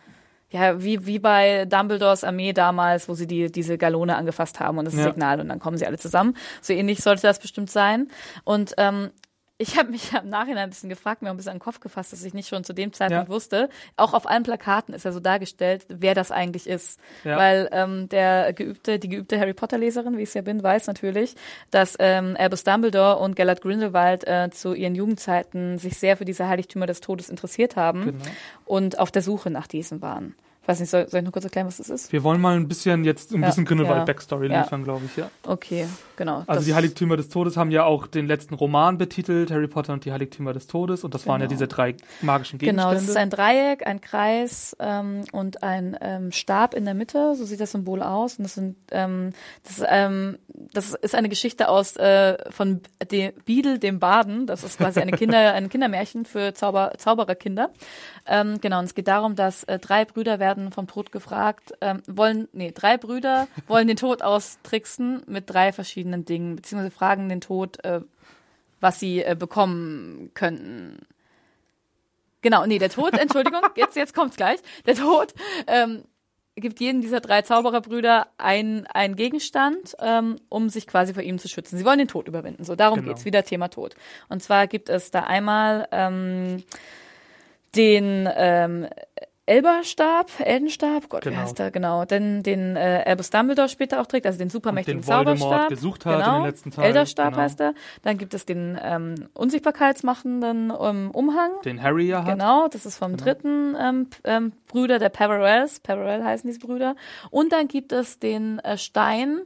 ja, wie, wie bei Dumbledores Armee damals, wo sie die, diese Galone angefasst haben und das Ja. Signal und dann kommen sie alle zusammen. So ähnlich sollte das bestimmt sein. Und ähm, ich habe mich im Nachhinein ein bisschen gefragt, mir auch ein bisschen an den Kopf gefasst, dass ich nicht schon zu dem Zeitpunkt Ja. wusste. Auch auf allen Plakaten ist ja so dargestellt, wer das eigentlich ist. Ja. Weil ähm, der geübte, die geübte Harry Potter Leserin, wie ich es ja bin, weiß natürlich, dass ähm, Albus Dumbledore und Gellert Grindelwald äh, zu ihren Jugendzeiten sich sehr für diese Heiligtümer des Todes interessiert haben Genau. und auf der Suche nach diesen waren. weiß nicht, soll, soll ich noch kurz erklären, was das ist? Wir wollen mal ein bisschen jetzt ein bisschen Grindelwald ja, Backstory ja. liefern, glaube ich, ja. Okay, genau. Also die Heiligtümer des Todes haben ja auch den letzten Roman betitelt, Harry Potter und die Heiligtümer des Todes. Und das waren ja Genau. diese drei magischen Genau, Gegenstände. das ist ein Dreieck, ein Kreis ähm, und ein ähm, Stab in der Mitte. So sieht das Symbol aus. Und das sind, ähm, das, ähm, das ist eine Geschichte aus äh, von dem Biedel dem Baden. Das ist quasi eine Kinder, ein Kindermärchen für Zauber, Zaubererkinder. Ähm, genau, und es geht darum, dass äh, drei Brüder werden vom Tod gefragt, ähm, wollen, nee, drei Brüder wollen den Tod austricksen mit drei verschiedenen Dingen, beziehungsweise fragen den Tod, äh, was sie äh, bekommen könnten. Genau, nee, der Tod, Entschuldigung, jetzt, jetzt kommt's gleich. Der Tod ähm, gibt jedem dieser drei Zaubererbrüder ein, einen Gegenstand, ähm, um sich quasi vor ihm zu schützen. Sie wollen den Tod überwinden. So, darum Genau. geht's. Wieder Thema Tod. Und zwar gibt es da einmal ähm, den ähm, Elberstab, Eldenstab, Gott, Genau. wie heißt der? Genau, den, den äh, Albus Dumbledore später auch trägt, also den supermächtigen den Voldemort Zauberstab. gesucht hat in genau. den letzten Teil, Elderstab genau. heißt er. Dann gibt es den ähm, unsichtbarkeitsmachenden ähm, Umhang. den Harry ja hat. Genau, das ist vom dritten ähm, ähm, Brüder der Peverells. Peverell heißen diese Brüder. Und dann gibt es den äh, Stein,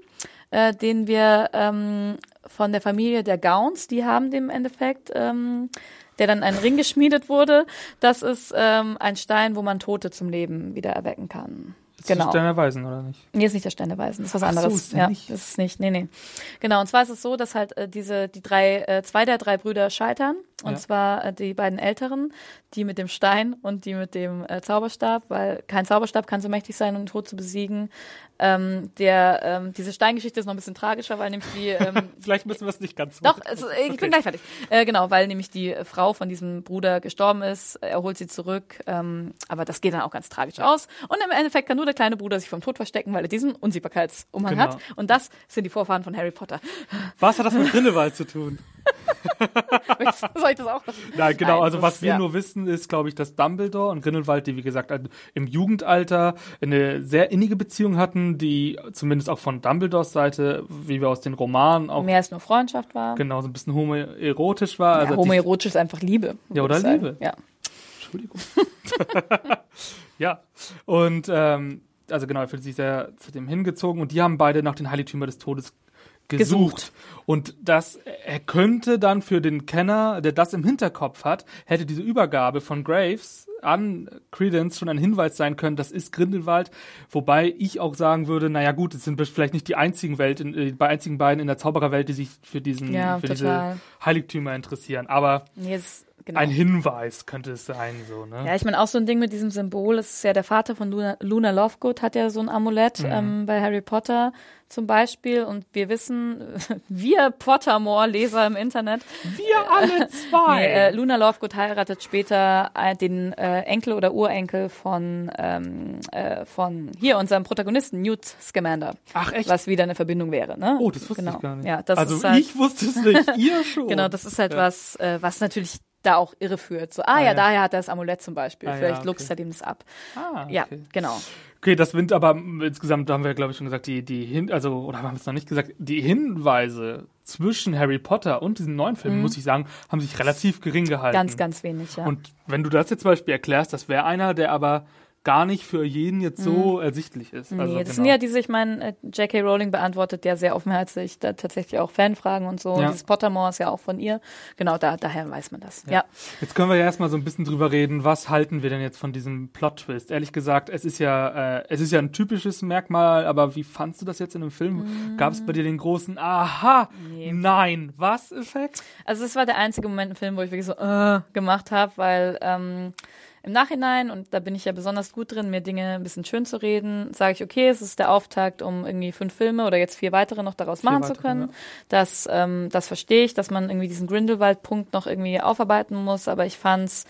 äh, den wir ähm, von der Familie der Gauns, die haben dem im Endeffekt, ähm, der dann ein Ring geschmiedet wurde. Das ist ähm, ein Stein, wo man Tote zum Leben wieder erwecken kann. Ist genau. das Stein der Weisen, oder nicht? Nee, ist nicht der Stein der Weisen, das ist was Ach so, anderes. ist der ja, nicht? das ist nicht, nee, nee. Genau, und zwar ist es so, dass halt äh, diese, die drei, äh, zwei der drei Brüder scheitern. Und Ja. zwar äh, die beiden Älteren, die mit dem Stein und die mit dem äh, Zauberstab, weil kein Zauberstab kann so mächtig sein, um den Tod zu besiegen. Ähm, der, ähm, diese Steingeschichte ist noch ein bisschen tragischer, weil nämlich die, ähm, Vielleicht müssen wir es nicht ganz doch, also, ich Okay. bin gleich fertig. Äh, genau, weil nämlich die äh, Frau von diesem Bruder gestorben ist. Er holt sie zurück. Ähm, aber das geht dann auch ganz tragisch aus. Und im Endeffekt kann nur der kleine Bruder sich vom Tod verstecken, weil er diesen Unsichtbarkeitsumhang Genau. hat. Und das sind die Vorfahren von Harry Potter. Was hat das mit Grindelwald zu tun? Soll ich das auch? Nein, genau. Nein, also was wir ja. nur wissen, ist, glaube ich, dass Dumbledore und Grindelwald, die wie gesagt im Jugendalter eine sehr innige Beziehung hatten, die zumindest auch von Dumbledores Seite, wie wir aus den Romanen auch Mehr als nur Freundschaft war. genau so ein bisschen homoerotisch war. Ja, Also homoerotisch ist einfach Liebe. Ja, oder sagen. Liebe. Ja. Entschuldigung. ja, und ähm, also genau, er fühlt sich sehr zu dem hingezogen und die haben beide nach den Heiligtümer des Todes gesucht. Gesucht. Und das, er könnte dann für den Kenner, der das im Hinterkopf hat, hätte diese Übergabe von Graves an Credence schon ein Hinweis sein können, das ist Grindelwald, wobei ich auch sagen würde, naja gut, es sind vielleicht nicht die einzigen Welt, in, äh, die einzigen beiden in der Zaubererwelt, die sich für diesen, Ja, für total. diese Heiligtümer interessieren, aber Nee, es, genau. ein Hinweis könnte es sein, so, ne? Ja, ich meine, auch so ein Ding mit diesem Symbol, es ist ja der Vater von Luna, Luna Lovegood, hat ja so ein Amulett Mhm. ähm, bei Harry Potter zum Beispiel. Und wir wissen, wir Pottermore-Leser im Internet, Wir alle zwei. nee, äh, Luna Lovegood heiratet später äh, den äh, Enkel oder Urenkel von, ähm, äh, von hier, unserem Protagonisten, Newt Scamander. Ach, echt? Was wieder eine Verbindung wäre, ne? Oh, das wusste genau. ich gar nicht. Ja, das also ist halt, ich wusste es nicht, ihr schon. Genau, das ist halt Ja. was, äh, was natürlich da auch irreführt. So, ah, Ah, ja, ja. daher hat er das Amulett zum Beispiel. Ah, ja, Vielleicht okay. luchst er dem das ab. Ah, Ja, okay. genau. Okay, das sind aber insgesamt, da haben wir glaube ich schon gesagt, die, die hin, also, oder haben wir es noch nicht gesagt, die Hinweise zwischen Harry Potter und diesen neuen Filmen, muss ich sagen, haben sich relativ gering gehalten. Mhm. Ganz, ganz wenig, ja. Und wenn du das jetzt zum Beispiel erklärst, das wäre einer, der aber gar nicht für jeden jetzt so ersichtlich ist. Mhm. Nee, Also, das genau. sind ja diese, ich meine, äh, J.K. Rowling beantwortet ja sehr offenherzig da tatsächlich auch Fanfragen und so. Ja. Dieses Pottermore ist ja auch von ihr. Genau, da, daher weiß man das. Ja. Jetzt können wir ja erstmal so ein bisschen drüber reden, was halten wir denn jetzt von diesem Plot-Twist? Ehrlich gesagt, es ist ja, äh, es ist ja ein typisches Merkmal, aber wie fandst du das jetzt in dem Film? Gab es bei dir den großen Aha, Nee. nein, was Effekt? Also es war der einzige Moment im Film, wo ich wirklich so äh, gemacht habe, weil ähm, im Nachhinein, und da bin ich ja besonders gut drin, mir Dinge ein bisschen schön zu reden, sage ich, okay, es ist der Auftakt, um irgendwie fünf Filme oder jetzt vier weitere noch daraus machen zu weitere, können. ja. Das, ähm, das verstehe ich, dass man irgendwie diesen Grindelwald-Punkt noch irgendwie aufarbeiten muss, aber ich fand's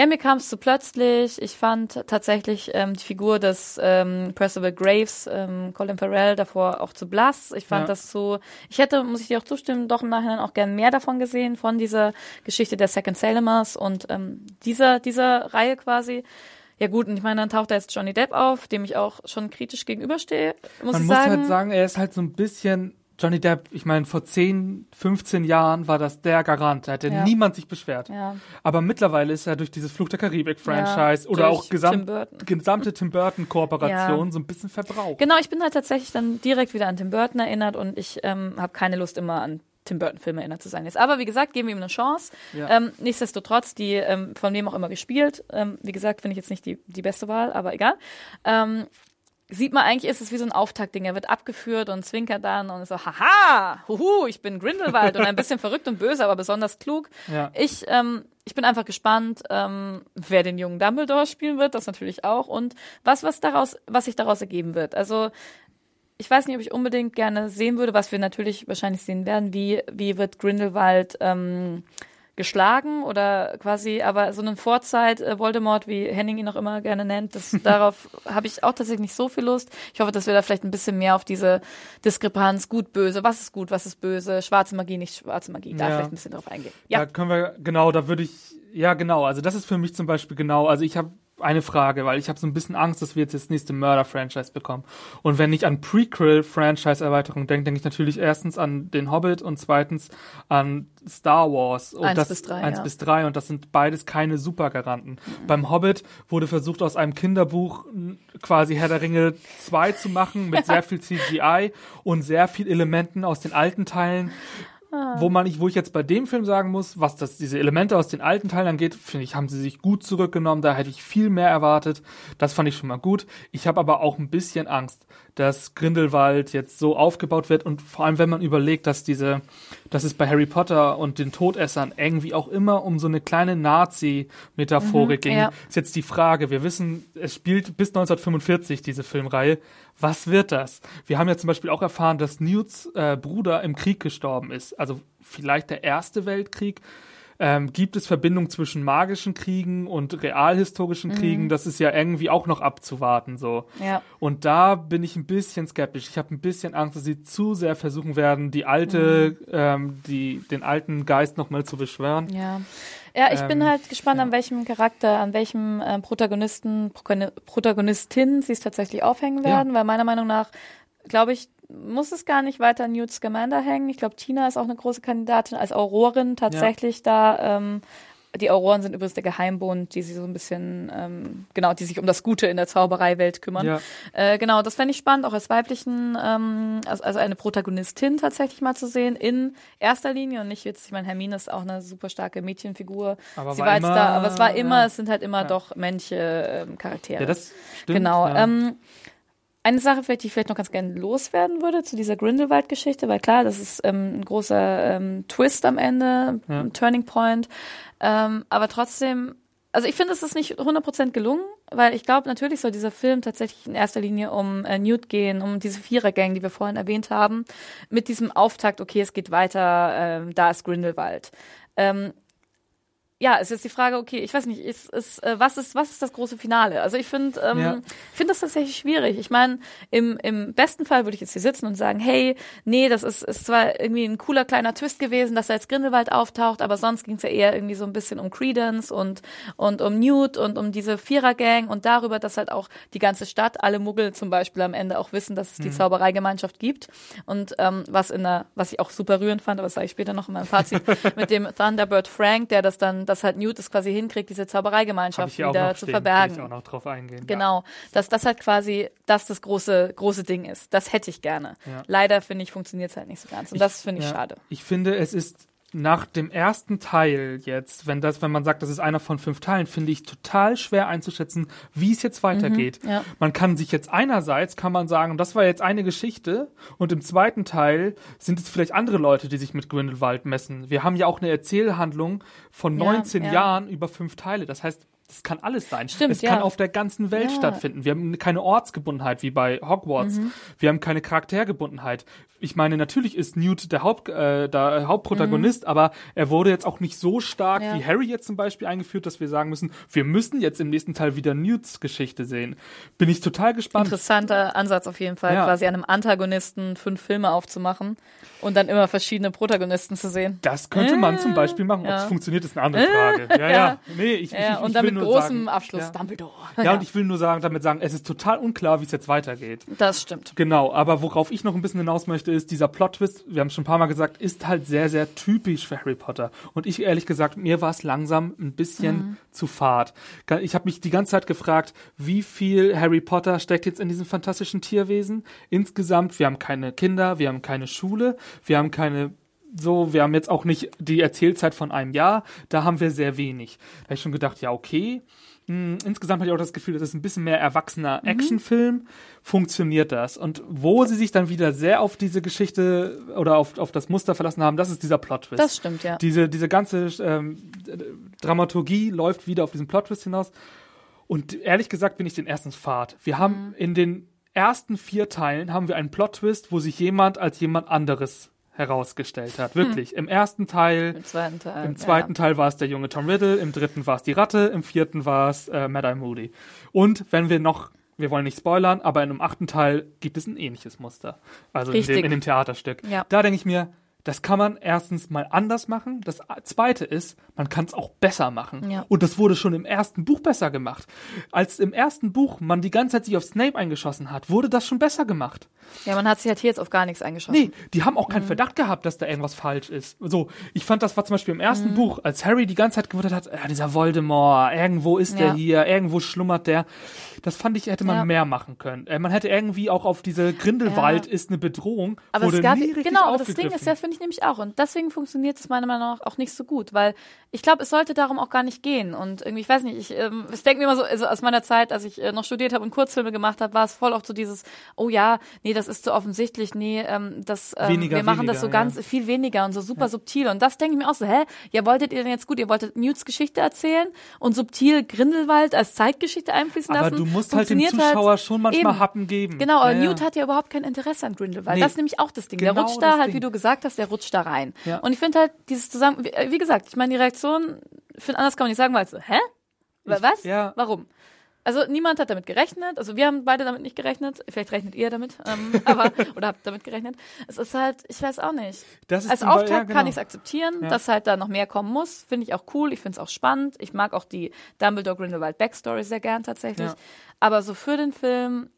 ja, mir kam es zu plötzlich. Ich fand tatsächlich ähm, die Figur des ähm, Percival Graves, ähm, Colin Farrell, davor auch zu blass. Ich fand Ja. das so. Ich hätte, muss ich dir auch zustimmen, doch im Nachhinein auch gern mehr davon gesehen, von dieser Geschichte der Second Salemers und ähm, dieser, dieser Reihe quasi. Ja gut, und ich meine, dann taucht da jetzt Johnny Depp auf, dem ich auch schon kritisch gegenüberstehe, muss Man ich muss sagen. halt sagen, er ist halt so ein bisschen Johnny Depp, ich meine, vor 10, 15 Jahren war das der Garant. Da hätte Ja. niemand sich beschwert. Ja. Aber mittlerweile ist er durch dieses Fluch der Karibik-Franchise Ja, oder auch gesamt, Tim gesamte Tim Burton-Kooperation so ein bisschen verbraucht. Genau, ich bin halt tatsächlich dann direkt wieder an Tim Burton erinnert und ich ähm, habe keine Lust immer an Tim Burton-Filme erinnert zu sein jetzt. Aber wie gesagt, geben wir ihm eine Chance. Ja. Ähm, nichtsdestotrotz, die ähm, von wem auch immer gespielt. Ähm, wie gesagt, finde ich jetzt nicht die, die beste Wahl, aber egal. Sieht man eigentlich, ist es wie so ein Auftaktding. Er wird abgeführt und zwinkert dann und ist so, haha, huhu, ich bin Grindelwald und ein bisschen verrückt und böse, aber besonders klug. Ja. Ich, ähm, ich bin einfach gespannt, ähm, wer den jungen Dumbledore spielen wird, das natürlich auch und was, was daraus, was sich daraus ergeben wird. Also, ich weiß nicht, ob ich unbedingt gerne sehen würde, was wir natürlich wahrscheinlich sehen werden, wie, wie wird Grindelwald ähm, geschlagen oder quasi, aber so einen Vorzeit äh, Voldemort, wie Henning ihn auch immer gerne nennt, das, darauf habe ich auch tatsächlich nicht so viel Lust. Ich hoffe, dass wir da vielleicht ein bisschen mehr auf diese Diskrepanz gut, böse, was ist gut, was ist böse, schwarze Magie, nicht schwarze Magie, da Ja. vielleicht ein bisschen drauf eingehen. Da Ja, können wir, genau, da würde ich, ja genau, also das ist für mich zum Beispiel genau, also ich habe eine Frage, weil ich habe so ein bisschen Angst, dass wir jetzt das nächste Murder-Franchise bekommen. Und wenn ich an Prequel-Franchise-Erweiterung denke, denke ich natürlich erstens an den Hobbit und zweitens an Star Wars. Und Eins das, bis drei, Eins ja. bis drei und das sind beides keine Supergaranten. Beim Hobbit wurde versucht, aus einem Kinderbuch quasi Herr der Ringe 2 zu machen, mit sehr viel CGI und sehr viel Elementen aus den alten Teilen wo man ich, wo ich jetzt bei dem Film sagen muss, was das diese Elemente aus den alten Teilen angeht, finde ich, haben sie sich gut zurückgenommen. Da hätte ich viel mehr erwartet. Das fand ich schon mal gut. Ich habe aber auch ein bisschen Angst, dass Grindelwald jetzt so aufgebaut wird und vor allem, wenn man überlegt, dass diese, dass es bei Harry Potter und den Todessern irgendwie auch immer um so eine kleine Nazi-Metaphorik ging, ja. ist jetzt die Frage. Wir wissen, es spielt bis 1945 diese Filmreihe. Was wird das? Wir haben ja zum Beispiel auch erfahren, dass Newts äh, Bruder im Krieg gestorben ist. Also vielleicht der Erste Weltkrieg. Ähm, gibt es Verbindungen zwischen magischen Kriegen und realhistorischen Kriegen? Das ist ja irgendwie auch noch abzuwarten so. ja. Und da bin ich ein bisschen skeptisch. Ich habe ein bisschen Angst, dass sie zu sehr versuchen werden, die alte, ähm, die, den alten Geist nochmal zu beschwören. Ja. Ja, ich bin Ähm, halt gespannt, ja. an welchem Charakter, an welchem äh, Protagonisten, Protagonistin sie es tatsächlich aufhängen Ja. werden, weil meiner Meinung nach, glaube ich, muss es gar nicht weiter an Newt Scamander hängen. Ich glaube, Tina ist auch eine große Kandidatin als Aurorin tatsächlich da. Ähm, die Auroren sind übrigens der Geheimbund, die sich so ein bisschen, ähm, genau, die sich um das Gute in der Zaubereiwelt kümmern. Ja. Äh, genau, das fände ich spannend, auch als weiblichen, ähm, also, also eine Protagonistin tatsächlich mal zu sehen, in erster Linie und nicht jetzt, ich meine, Hermine ist auch eine super starke Mädchenfigur. Aber Sie war war jetzt immer- da, aber es war immer, ja. es sind halt immer Ja. doch männliche ähm, Charaktere. Ja, das stimmt. genau. Ähm, eine Sache, vielleicht, die ich vielleicht noch ganz gerne loswerden würde zu dieser Grindelwald-Geschichte, weil klar, das ist ähm, ein großer ähm, Twist am Ende, Ja. ein Turning Point. Ähm, aber trotzdem, also ich finde, es ist nicht 100% gelungen, weil ich glaube, natürlich soll dieser Film tatsächlich in erster Linie um äh, Newt gehen, um diese Vierergang, die wir vorhin erwähnt haben, mit diesem Auftakt, okay, es geht weiter, ähm, da ist Grindelwald. Ähm, ja, es ist die Frage, okay, ich weiß nicht, ist, ist, äh, was ist, was ist das große Finale? Also ich finde, ähm, Ja. finde das tatsächlich schwierig. Ich meine, im, im besten Fall würde ich jetzt hier sitzen und sagen, hey, nee, das ist, ist zwar irgendwie ein cooler kleiner Twist gewesen, dass er als Grindelwald auftaucht, aber sonst ging es ja eher irgendwie so ein bisschen um Credence und, und um Newt und um diese Vierergang und darüber, dass halt auch die ganze Stadt, alle Muggel zum Beispiel am Ende auch wissen, dass es die Zaubereigemeinschaft gibt. Und ähm, was in der, was ich auch super rührend fand, aber das sage ich später noch in meinem Fazit, mit dem Thunderbird Frank, der das dann, dass halt Newt es quasi hinkriegt, diese Zaubereigemeinschaft ich wieder zu stehen, verbergen. Ich auch noch drauf eingehen. Genau, dass das halt quasi das das große große Ding ist. Das hätte ich gerne. Ja. Leider finde ich funktioniert es halt nicht so ganz und das finde ich ja. schade. Ich finde, es ist nach dem ersten Teil jetzt, wenn das, wenn man sagt, das ist einer von fünf Teilen, finde ich total schwer einzuschätzen, wie es jetzt weitergeht. ja. Man kann sich jetzt einerseits kann man sagen, das war jetzt eine Geschichte und im zweiten Teil sind es vielleicht andere Leute, die sich mit Grindelwald messen. Wir haben ja auch eine Erzählhandlung von Ja, 19 ja. Jahren über fünf Teile. Das heißt, das kann alles sein. Stimmt, es kann ja. auf der ganzen Welt Ja. stattfinden. Wir haben keine Ortsgebundenheit wie bei Hogwarts. Mhm. Wir haben keine Charaktergebundenheit. Ich meine, natürlich ist Newt der, Haupt, äh, der Hauptprotagonist, aber er wurde jetzt auch nicht so stark Mhm. Ja. wie Harry jetzt zum Beispiel eingeführt, dass wir sagen müssen, wir müssen jetzt im nächsten Teil wieder Newts Geschichte sehen. Bin ich total gespannt. Interessanter Ansatz auf jeden Fall, quasi einem Antagonisten fünf Filme aufzumachen und dann immer verschiedene Protagonisten zu sehen. Das könnte man zum Beispiel machen. Ob es funktioniert, ist eine andere Frage. Ja, ja. Nee, ich, ich, ich, und damit nur großem sagen, Abschluss ja. Dumbledore. Ja, und ich will nur sagen, damit sagen, es ist total unklar, wie es jetzt weitergeht. das stimmt. Genau, aber worauf ich noch ein bisschen hinaus möchte, ist dieser Plot-Twist, wir haben es schon ein paar Mal gesagt, ist halt sehr, sehr typisch für Harry Potter. Und ich ehrlich gesagt, mir war es langsam ein bisschen Mhm. zu fad. Ich habe mich die ganze Zeit gefragt, wie viel Harry Potter steckt jetzt in diesem fantastischen Tierwesen? Insgesamt, wir haben keine Kinder, wir haben keine Schule, wir haben keine so, wir haben jetzt auch nicht die Erzählzeit von einem Jahr, da haben wir sehr wenig. Da habe ich schon gedacht, ja, okay. Hm, insgesamt hatte ich auch das Gefühl, das ist ein bisschen mehr erwachsener Actionfilm. Funktioniert das? Und wo sie sich dann wieder sehr auf diese Geschichte oder auf, auf das Muster verlassen haben, das ist dieser Plot-Twist. Das stimmt, ja. Diese, diese ganze ähm, Dramaturgie läuft wieder auf diesen Plot-Twist hinaus. Und ehrlich gesagt bin ich den ersten Fahrt. Wir haben Mhm. in den ersten vier Teilen haben wir einen Plot-Twist, wo sich jemand als jemand anderes herausgestellt hat. Wirklich. Im ersten Teil, Im zweiten Teil. im zweiten ja. Teil war es der junge Tom Riddle, im dritten war es die Ratte, im vierten war es äh, Mad-Eye Moody. Und wenn wir noch, wir wollen nicht spoilern, aber in einem achten Teil gibt es ein ähnliches Muster. Also in dem, in dem Theaterstück. Ja. Da denke ich mir, das kann man erstens mal anders machen. Das zweite ist, man kann es auch besser machen. Ja. Und das wurde schon im ersten Buch besser gemacht. Als im ersten Buch man die ganze Zeit sich auf Snape eingeschossen hat, wurde das schon besser gemacht. Ja, man hat sich halt hier jetzt auf gar nichts eingeschossen. Nee, die haben auch Mhm. keinen Verdacht gehabt, dass da irgendwas falsch ist. So, ich fand das war zum Beispiel im Mhm. ersten Buch, als Harry die ganze Zeit gewundert hat, ja, dieser Voldemort, irgendwo ist der Ja. hier, irgendwo schlummert der. Das fand ich, hätte man Ja. mehr machen können. Äh, man hätte irgendwie auch auf diese Grindelwald ist eine Bedrohung, Aber wurde es gab, nie genau, aber das Ding ist ja, finde ich nämlich auch. Und deswegen funktioniert es meiner Meinung nach auch nicht so gut, weil ich glaube, es sollte darum auch gar nicht gehen. Und irgendwie, ich weiß nicht, ich, ähm, ich denke mir immer so, also aus meiner Zeit, als ich äh, noch studiert habe und Kurzfilme gemacht habe, war es voll oft so dieses, oh ja, nee, das ist zu offensichtlich, nee, ähm, das, ähm, Weniger, wir machen das weniger, so ganz ja. viel weniger und so super subtil. Und das denke ich mir auch so, hä? Ja, wolltet ihr denn jetzt gut, ihr wolltet Newts Geschichte erzählen und subtil Grindelwald als Zeitgeschichte einfließen Aber lassen? Du musst halt dem Funktioniert Zuschauer schon manchmal eben. Happen geben. Genau, aber Ja. Newt hat ja überhaupt kein Interesse an Grindelwald. Nee. Das ist nämlich auch das Ding. Genau der rutscht da halt, Ding. wie du gesagt hast, der rutscht da rein. Ja. Und ich finde halt dieses Zusammen, wie, äh, wie gesagt, ich meine, die Reaktion, für anders kann man nicht sagen, weil so, hä? Wa- Was? ja. Warum? Also niemand hat damit gerechnet. Also wir haben beide damit nicht gerechnet. Vielleicht rechnet ihr damit, ähm, aber oder habt damit gerechnet. Es ist halt, ich weiß auch nicht. Das ist Als Auftakt ja, kann genau. ich es akzeptieren, Ja. dass halt da noch mehr kommen muss. Finde ich auch cool. Ich finde es auch spannend. Ich mag auch die Dumbledore Grindelwald Backstory sehr gern tatsächlich. Ja. Aber so für den Film,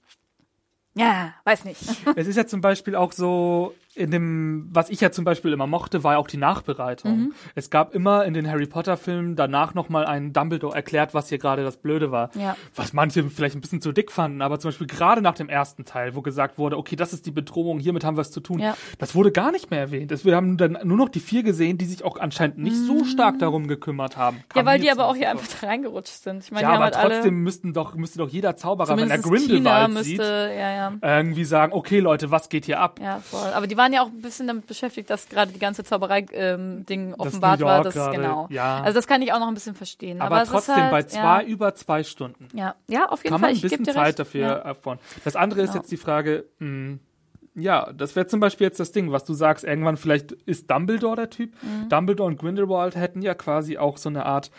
ja, weiß nicht. Es ist ja zum Beispiel auch so, in dem, was ich ja zum Beispiel immer mochte, war ja auch die Nachbereitung. Mhm. Es gab immer in den Harry Potter Filmen danach nochmal einen Dumbledore erklärt, was hier gerade das Blöde war. Ja. Was manche vielleicht ein bisschen zu dick fanden, aber zum Beispiel gerade nach dem ersten Teil, wo gesagt wurde, okay, das ist die Bedrohung, hiermit haben wir es zu tun. Ja. Das wurde gar nicht mehr erwähnt. Es- Wir haben dann nur noch die vier gesehen, die sich auch anscheinend nicht so stark darum gekümmert haben. Mhm. Ja, Kam weil die aber auch hier einfach reingerutscht sind. Ich meine, Ja, aber halt trotzdem müssten doch, müsste doch jeder Zauberer, wenn er zumindest Tina Grindelwald müsste, sieht, ja, ja. irgendwie sagen, okay Leute, was geht hier ab? Ja, voll. Aber die waren ja auch ein bisschen damit beschäftigt, dass gerade die ganze Zauberei-Ding Das offenbart war. Das, gerade, genau. ja. Also das kann ich auch noch ein bisschen verstehen. Aber, Aber, trotzdem ist halt, bei zwei ja, über zwei Stunden. ja, ja, auf jeden Kann Fall. man ein bisschen Zeit recht. dafür Ja. aufbauen. Das andere ist Genau. jetzt die Frage, mh, ja, das wäre zum Beispiel jetzt das Ding, was du sagst, irgendwann vielleicht ist Dumbledore der Typ. Mhm. Dumbledore und Grindelwald hätten ja quasi auch so eine Art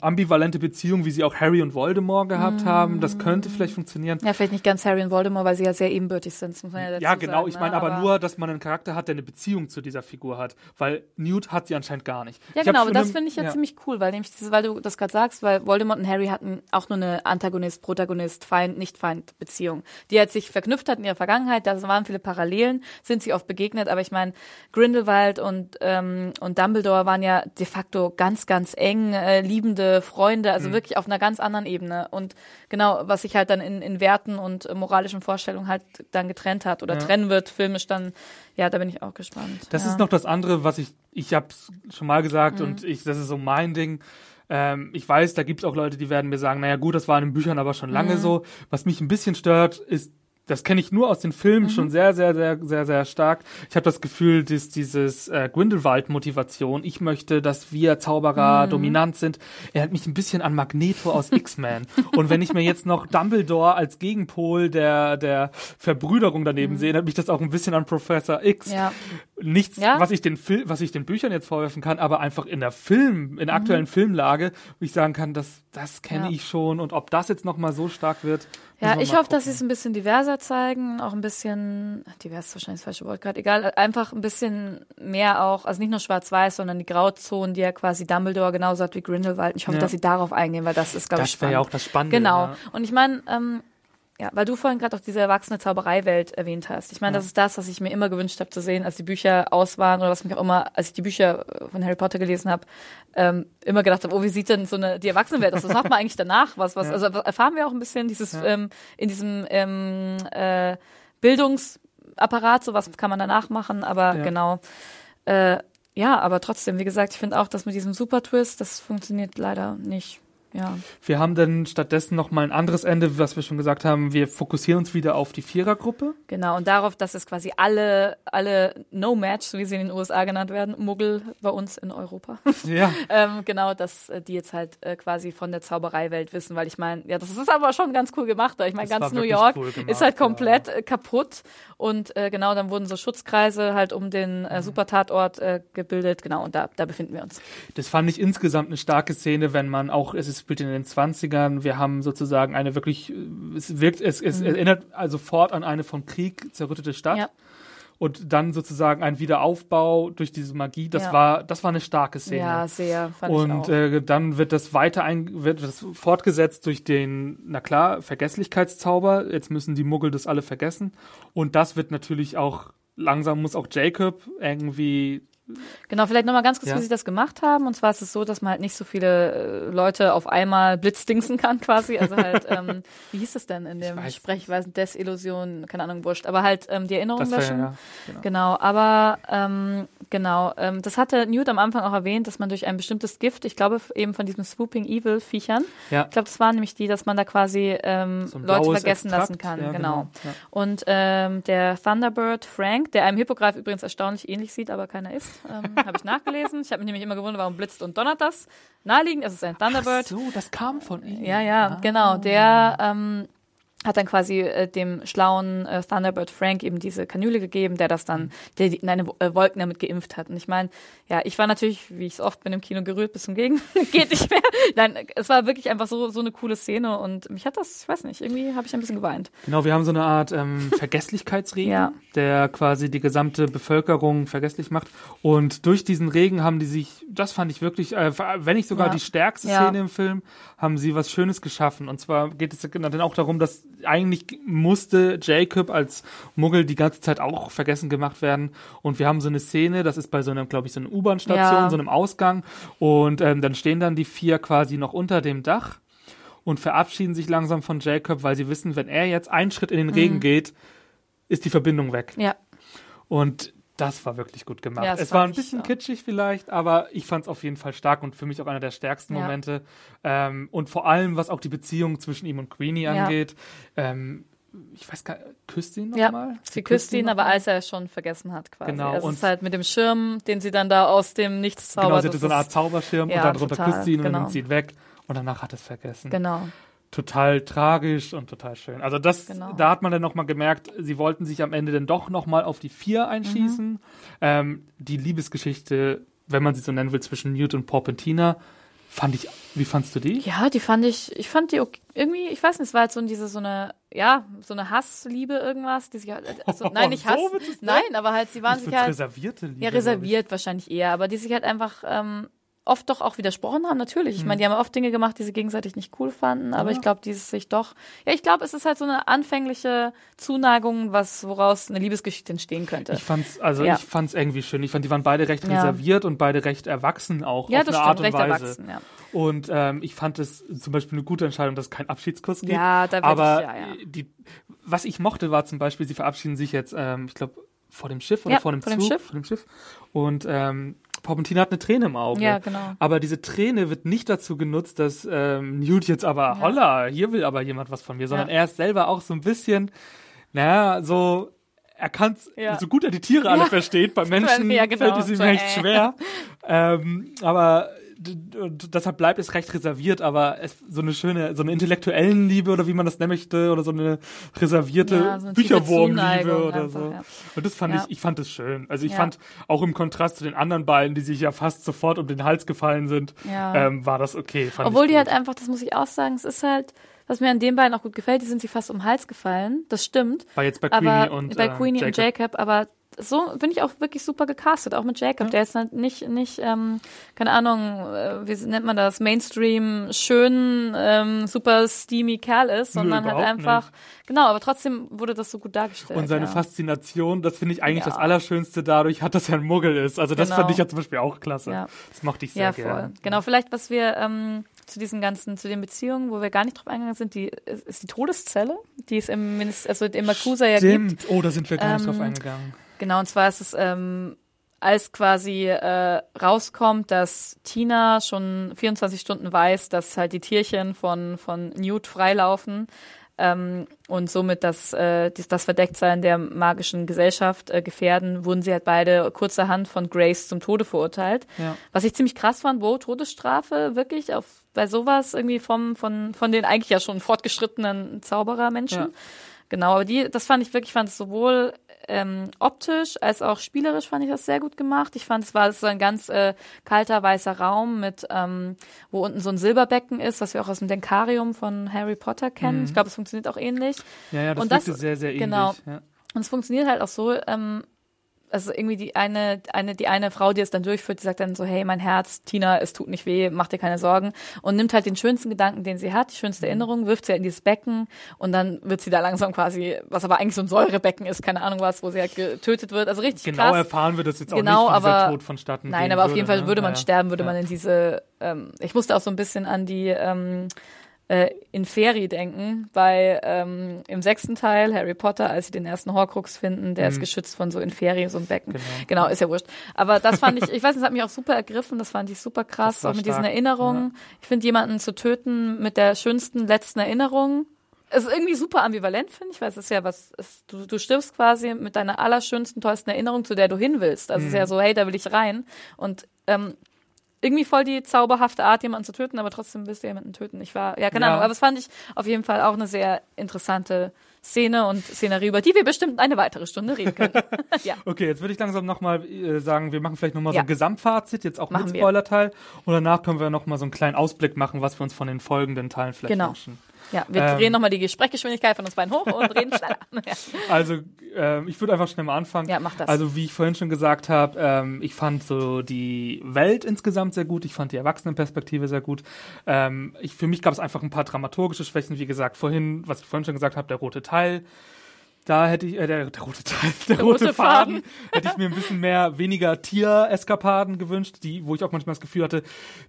ambivalente Beziehung, wie sie auch Harry und Voldemort gehabt haben. Das könnte vielleicht funktionieren. Ja, vielleicht nicht ganz Harry und Voldemort, weil sie ja sehr ebenbürtig sind, ja Ja, genau. sagen, Ich meine ne? aber, nur, dass man einen Charakter hat, der eine Beziehung zu dieser Figur hat. Weil Newt hat sie anscheinend gar nicht. Ja, Ich genau, aber das finde ich ja, ja. ziemlich cool, weil nämlich weil du das gerade sagst, weil Voldemort und Harry hatten auch nur eine Antagonist, Protagonist, Feind, Nicht-Feind-Beziehung, die halt sich verknüpft hat in ihrer Vergangenheit, da waren viele Parallelen, sind sie oft begegnet, aber ich meine, Grindelwald und, ähm, und Dumbledore waren ja de facto ganz, ganz eng, äh, liebende Freunde, also wirklich auf einer ganz anderen Ebene und genau, was sich halt dann in, in Werten und äh, moralischen Vorstellungen halt dann getrennt hat oder trennen wird, filmisch dann, ja, da bin ich auch gespannt. Das ja. ist noch das andere, was ich, ich habe es schon mal gesagt und ich, das ist so mein Ding. Ähm, ich weiß, da gibt es auch Leute, die werden mir sagen, naja gut, das war in den Büchern aber schon lange so. Was mich ein bisschen stört, ist, das kenne ich nur aus den Filmen schon sehr, sehr, sehr, sehr, sehr stark. Ich habe das Gefühl, dass dieses äh, Grindelwald-Motivation, ich möchte, dass wir Zauberer dominant sind, erinnert mich ein bisschen an Magneto aus X-Men. Und wenn ich mir jetzt noch Dumbledore als Gegenpol der, der Verbrüderung daneben sehe, erinnert mich das auch ein bisschen an Professor X. Ja. Nichts, Ja. was ich den Fil was ich den Büchern jetzt vorwerfen kann, aber einfach in der Film, in der aktuellen Filmlage, wo ich sagen kann, das, das kenne Mhm. Ja. ich schon und ob das jetzt noch mal so stark wird. Ja, ich hoffe, dass sie es ein bisschen diverser zeigen, auch ein bisschen, divers ist wahrscheinlich das falsche Wort gerade, egal, einfach ein bisschen mehr auch, also nicht nur schwarz-weiß, sondern die Grauzonen, die ja quasi Dumbledore genauso hat wie Grindelwald. Ich hoffe, Ja. dass sie darauf eingehen, weil das ist, glaube ich, Das wäre ja spannend. auch das Spannende. Genau. Und ich meine, ähm, ja, weil du vorhin gerade auch diese erwachsene Zaubereiwelt erwähnt hast. Ich meine, das ist das, was ich mir immer gewünscht habe zu sehen, als die Bücher aus waren oder was mich auch immer, als ich die Bücher äh, von Harry Potter gelesen habe, ähm, immer gedacht habe, oh, wie sieht denn so eine die Erwachsenenwelt aus? Was macht man eigentlich danach? Was, was, also erfahren wir auch ein bisschen dieses ähm, in diesem ähm, äh, Bildungsapparat, so was kann man danach machen, aber Ja. genau. Äh, ja, aber trotzdem, wie gesagt, ich finde auch, dass mit diesem Super-Twist, das funktioniert leider nicht. Ja. Wir haben dann stattdessen noch mal ein anderes Ende, was wir schon gesagt haben. Wir fokussieren uns wieder auf die Vierergruppe. Genau, und darauf, dass es quasi alle, alle No-Match, so wie sie in den USA genannt werden, Muggel bei uns in Europa. Ja. ähm, genau, dass äh, die jetzt halt äh, quasi von der Zaubereiwelt wissen, weil ich meine, ja, das ist aber schon ganz cool gemacht. Ich meine, ganz New York cool gemacht, ist halt ja. komplett äh, kaputt. Und äh, genau, dann wurden so Schutzkreise halt um den Mhm. äh, Supertatort äh, gebildet. Genau, und da, da befinden wir uns. Das fand ich insgesamt eine starke Szene, wenn man auch, es ist- spielt in den 20ern, wir haben sozusagen eine wirklich, es wirkt, es, es erinnert also sofort an eine vom Krieg zerrüttete Stadt. Mhm. Ja. Und dann sozusagen ein Wiederaufbau durch diese Magie, das Ja. war, das war eine starke Szene. Ja, sehr, fand ich Und auch. äh, dann wird das weiter ein, wird das fortgesetzt durch den, na klar, Vergesslichkeitszauber. Jetzt müssen die Muggel das alle vergessen. Und das wird natürlich auch, langsam muss auch Jacob irgendwie Genau, vielleicht nochmal ganz kurz, Ja. wie sie das gemacht haben. Und zwar ist es so, dass man halt nicht so viele äh, Leute auf einmal blitzdingsen kann quasi. Also halt, ähm, wie hieß es denn in dem weiß Sprechweisen? Desillusion, keine Ahnung, wurscht. Aber halt ähm, die Erinnerung löschen. ja, genau. Genau, aber ähm, genau, ähm, das hatte Newt am Anfang auch erwähnt, dass man durch ein bestimmtes Gift, ich glaube eben von diesen Swooping Evil Viechern, Ja. ich glaube, das waren nämlich die, dass man da quasi ähm, So Leute vergessen Extrakt, lassen kann. ja, genau. genau. Und ähm, der Thunderbird Frank, der einem Hippogreif übrigens erstaunlich ähnlich sieht, aber keiner ist, ähm, habe ich nachgelesen. Ich habe mich nämlich immer gewundert, warum blitzt und donnert das. Naheliegend, es ist ein Thunderbird. So, das kam von ihm. Ja, ja, genau. Der ähm, hat dann quasi äh, dem schlauen äh, Thunderbird Frank eben diese Kanüle gegeben, der das dann, der die, in eine Wo- äh, Wolken damit geimpft hat. Und ich meine, ja, ich war natürlich, wie ich es oft bin im Kino gerührt, bis zum Gegen, geht nicht mehr. Nein, es war wirklich einfach so so eine coole Szene und mich hat das, ich weiß nicht, irgendwie habe ich ein bisschen geweint. Genau, wir haben so eine Art ähm, Vergesslichkeitsregen, Ja. der quasi die gesamte Bevölkerung vergesslich macht. Und durch diesen Regen haben die sich, das fand ich wirklich, äh, wenn nicht sogar Ja. die stärkste Ja. Szene im Film, haben sie was Schönes geschaffen. Und zwar geht es dann auch darum, dass eigentlich musste Jacob als Muggel die ganze Zeit auch vergessen gemacht werden. Und wir haben so eine Szene, das ist bei so einem, glaube ich, so einer U-Bahn-Station, Ja. so einem Ausgang. Und ähm, dann stehen dann die vier quasi noch unter dem Dach und verabschieden sich langsam von Jacob, weil sie wissen, wenn er jetzt einen Schritt in den Mhm. Regen geht, ist die Verbindung weg. Ja, Und das war wirklich gut gemacht. Ja, es war ein ich bisschen auch. kitschig vielleicht, aber ich fand es auf jeden Fall stark und für mich auch einer der stärksten Ja. Momente. Ähm, und vor allem, was auch die Beziehung zwischen ihm und Queenie Ja. angeht. Ähm, ich weiß gar nicht, küsst ihn ja. nochmal? Sie küsst ihn, aber als er es schon vergessen hat quasi. Genau, Also es und- ist halt mit dem Schirm, den sie dann da aus dem Nichts zaubert. Genau, sie hatte so eine Art Zauberschirm Ja, und dann drunter küsst sie ihn und genau. dann nimmt sie ihn weg und danach hat es vergessen. Genau. Total tragisch und total schön. Also das, Genau. da hat man dann nochmal gemerkt, sie wollten sich am Ende dann doch nochmal auf die vier einschießen. Mhm. Ähm, die Liebesgeschichte, wenn man sie so nennen will, zwischen Newt und Porpentina, fand ich, wie fandst du die? Ja, die fand ich, ich fand die okay, irgendwie, ich weiß nicht, es war halt so diese, so eine, ja, so eine Hassliebe irgendwas, die sich halt, also, nein, nicht Hass, nennen? nein, aber halt, sie waren Ich sich halt, reservierte Liebe. ja, reserviert wahrscheinlich eher, aber die sich halt einfach, ähm, oft doch auch widersprochen haben, natürlich. Ich meine, die haben oft Dinge gemacht, die sie gegenseitig nicht cool fanden, aber Ja. ich glaube, dieses sich doch, ja, ich glaube, es ist halt so eine anfängliche Zuneigung, was, woraus eine Liebesgeschichte entstehen könnte. Ich fand's, also Ja. ich fand's irgendwie schön. Ich fand, die waren beide recht Ja. reserviert und beide recht erwachsen auch ja, auf das eine stimmt, Art und recht Weise. erwachsen, ja. Und ähm, ich fand es zum Beispiel eine gute Entscheidung, dass es keinen Abschiedskuss gibt. Ja, da Aber ich- ja, ja. die, was ich mochte, war zum Beispiel, sie verabschieden sich jetzt, ähm, ich glaube, vor dem Schiff oder Ja, vor dem vor dem Zug, Schiff. vor dem Schiff. Und ähm, Porpentina hat eine Träne im Auge. Ja, genau. Aber diese Träne wird nicht dazu genutzt, dass ähm, Newt jetzt aber, holla, hier will aber jemand was von mir, sondern Ja. er ist selber auch so ein bisschen, naja, so, er kann Ja. so gut er die Tiere alle Ja. versteht, bei Menschen Ja, genau, fällt es ihm so, echt äh. schwer. ähm, aber deshalb bleibt es recht reserviert, aber es, so eine schöne, so eine intellektuellen Liebe oder wie man das nennen möchte, oder so eine reservierte Ja, so eine Bücherwurmliebe oder einfach, so. ja. Und das fand Ja. ich, ich fand es schön. Also ich fand auch im Kontrast zu den anderen beiden, die sich ja fast sofort um den Hals gefallen sind, ähm, war das okay. Obwohl die halt einfach, das muss ich auch sagen, es ist halt, was mir an den beiden auch gut gefällt, die sind sie fast um den Hals gefallen. Das stimmt. War jetzt bei aber Queenie und, bei äh, Queenie und Jacob. Jacob, aber so bin ich auch wirklich super gecastet, auch mit Jacob, der jetzt halt nicht, nicht, ähm, keine Ahnung, äh, wie nennt man das, Mainstream schön, ähm, super steamy Kerl ist, sondern halt überhaupt einfach, genau, aber trotzdem wurde das so gut dargestellt. Und seine ja. Faszination, das finde ich eigentlich Ja. das Allerschönste dadurch hat, dass er ein Muggel ist. Also das Genau. fand ich ja zum Beispiel auch klasse. Ja. Das mochte ich sehr Ja, gerne. voll. Genau, vielleicht, was wir ähm, zu diesen ganzen, zu den Beziehungen, wo wir gar nicht drauf eingegangen sind, die ist ist die Todeszelle, die es im Minister, also im Makusa ja gibt. Stimmt. Oh, da sind wir gar nicht Ähm, drauf eingegangen. Genau, und zwar ist es, ähm, als quasi äh, rauskommt, dass Tina schon 24 Stunden weiß, dass halt die Tierchen von, von Newt freilaufen ähm, und somit das, äh, das, Verdecktsein der magischen Gesellschaft äh, gefährden, wurden sie halt beide kurzerhand von Grace zum Tode verurteilt. Ja. Was ich ziemlich krass fand, wo Todesstrafe wirklich auf bei sowas irgendwie vom von von den eigentlich ja schon fortgeschrittenen Zauberermenschen. Ja. Genau, aber die, das fand ich wirklich, fand es sowohl ähm, optisch als auch spielerisch fand ich das sehr gut gemacht. Ich fand, es war so ein ganz äh, kalter weißer Raum mit, ähm, wo unten so ein Silberbecken ist, was wir auch aus dem Denkarium von Harry Potter kennen. Ich glaube, es funktioniert auch ähnlich. Ja, ja, das und das- sehr, sehr ähnlich. genau. Ja. Und es funktioniert halt auch so, ähm, also irgendwie die eine, eine, die eine Frau, die es dann durchführt, die sagt dann so, hey, mein Herz, Tina, es tut nicht weh, mach dir keine Sorgen. Und nimmt halt den schönsten Gedanken, den sie hat, die Mhm. schönste Erinnerung, wirft sie halt in dieses Becken und dann wird sie da langsam quasi, was aber eigentlich so ein Säurebecken ist, keine Ahnung was, wo sie halt getötet wird. Also richtig Genau krass. erfahren wir das jetzt auch Genau, nicht, wie dieser aber- Tod vonstatten Nein, aber auf würde, jeden Fall ne? würde man ja. sterben, würde ja. man in diese, ähm, ich musste auch so ein bisschen an die ähm, äh, Inferi denken, bei ähm, im sechsten Teil Harry Potter, als sie den ersten Horcrux finden, der ist geschützt von so Inferi, so ein Becken. Mhm. Genau. Genau. ist ja wurscht. Aber das fand ich, ich weiß nicht, das hat mich auch super ergriffen, das fand ich super krass, auch mit diesen stark, Erinnerungen. Ich finde, jemanden zu töten mit der schönsten letzten Erinnerung, es ist irgendwie super ambivalent, finde ich, weil es ist ja was, es, du, du stirbst quasi mit deiner allerschönsten, tollsten Erinnerung, zu der du hin willst. Also es ist ja so, hey, da will ich rein. Und ähm, irgendwie voll die zauberhafte Art, jemanden zu töten, aber trotzdem willst du jemanden töten. Ich war, ja, keine Ja. Ahnung, aber das fand ich auf jeden Fall auch eine sehr interessante Szene und Szenerie, über die wir bestimmt eine weitere Stunde reden können. ja. Okay, jetzt würde ich langsam nochmal äh, sagen, wir machen vielleicht nochmal so Ja. ein Gesamtfazit, jetzt auch Machen mit. Spoilerteil. Und danach können wir nochmal so einen kleinen Ausblick machen, was wir uns von den folgenden Teilen vielleicht Genau. wünschen. Ja, wir Ähm. drehen nochmal die Sprechgeschwindigkeit von uns beiden hoch und reden schneller. Also, ähm, ich würde einfach schnell mal anfangen. Ja, mach das. Also, wie ich vorhin schon gesagt habe, ähm, ich fand so die Welt insgesamt sehr gut. Ich fand die Erwachsenenperspektive sehr gut. Ähm, ich, für mich gab es einfach ein paar dramaturgische Schwächen. Wie gesagt, vorhin, was ich vorhin schon gesagt habe, der rote Teil. Da hätte ich, äh, der, der rote Teil, der, rote, rote Faden, Faden. hätte ich mir ein bisschen mehr, weniger Tiereskapaden gewünscht, die, wo ich auch manchmal das Gefühl hatte,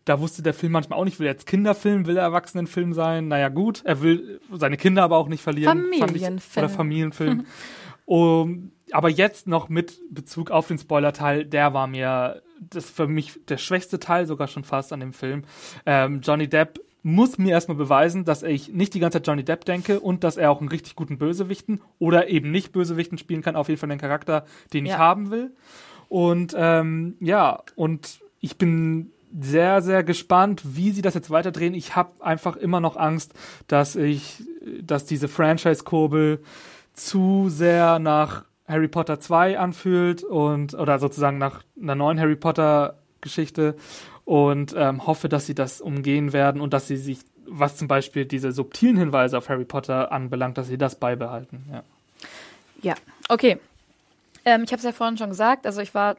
da wusste der Film manchmal auch nicht, will er jetzt Kinderfilm, will er Erwachsenenfilm sein? Naja, gut, er will seine Kinder aber auch nicht verlieren. fand ich- Familienfilm. Oder Familienfilm. um, aber jetzt noch mit Bezug auf den Spoiler-Teil, der war mir, das für mich der schwächste Teil sogar schon fast an dem Film. Ähm, Johnny Depp muss mir erstmal beweisen, dass ich nicht die ganze Zeit Johnny Depp denke und dass er auch einen richtig guten Bösewichten oder eben nicht Bösewichten spielen kann, auf jeden Fall den Charakter, den ich Ja. haben will. Und ähm, ja, und ich bin sehr, sehr gespannt, wie sie das jetzt weiterdrehen. Ich habe einfach immer noch Angst, dass ich, dass diese Franchise-Kurbel zu sehr nach Harry Potter 2 anfühlt und oder sozusagen nach einer neuen Harry Potter Geschichte und ähm, hoffe, dass sie das umgehen werden und dass sie sich, was zum Beispiel diese subtilen Hinweise auf Harry Potter anbelangt, dass sie das beibehalten. Ja. Ja, okay. Ähm, ich habe es ja vorhin schon gesagt, also ich war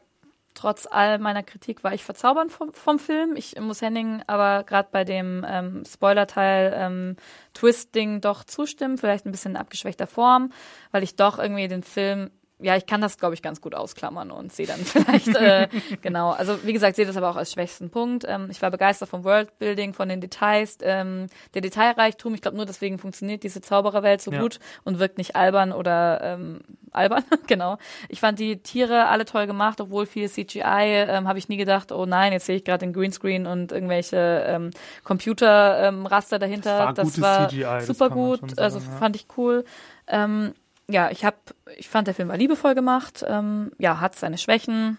trotz all meiner Kritik war ich verzaubert vom, vom Film. Ich muss Henning aber gerade bei dem ähm, Spoiler-Teil ähm, Twist-Ding doch zustimmen, vielleicht ein bisschen in abgeschwächter Form, weil ich doch irgendwie den Film ja, ich kann das, glaube ich, ganz gut ausklammern und sehe dann vielleicht, äh, genau, also wie gesagt, sehe das aber auch als schwächsten Punkt. Ähm, ich war begeistert vom Worldbuilding, von den Details, ähm, der Detailreichtum. Ich glaube, nur deswegen funktioniert diese Zaubererwelt so Ja. gut und wirkt nicht albern oder ähm, albern, genau. Ich fand die Tiere alle toll gemacht, obwohl viel CGI, ähm, habe ich nie gedacht, oh nein, jetzt sehe ich gerade den Greenscreen und irgendwelche ähm, Computerraster ähm, Raster dahinter. Das war das war CGI, das super man gut, schon sagen, also ja. fand ich cool. Ähm, ja, ich hab, ich fand der Film war liebevoll gemacht. Ähm, ja, hat seine Schwächen.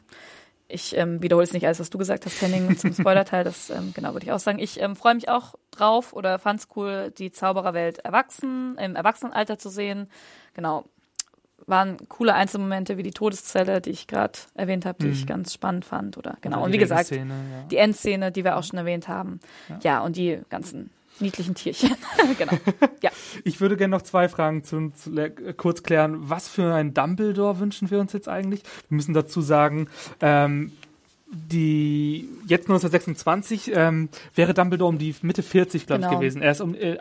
ich ähm, wiederhole es nicht alles, was du gesagt hast, Henning, zum Spoilerteil. Das ähm, genau würde ich auch sagen. Ich ähm, freue mich auch drauf oder fand es cool, die Zaubererwelt erwachsen im Erwachsenenalter zu sehen. Genau, waren coole Einzelmomente wie die Todeszelle, die ich gerade erwähnt habe, die Mhm. ich ganz spannend fand. Oder genau. Oder Und die wie gesagt, ja. die Endszene, die wir auch schon erwähnt haben. Ja, und die ganzen niedlichen Tierchen. genau. Ja. Ich würde gerne noch zwei Fragen zu, zu, le- kurz klären. Was für ein Dumbledore wünschen wir uns jetzt eigentlich? Wir müssen dazu sagen, ähm, die jetzt 1926 ähm, wäre Dumbledore um die Mitte 40, glaube ich, Genau. gewesen. Er ist um äh,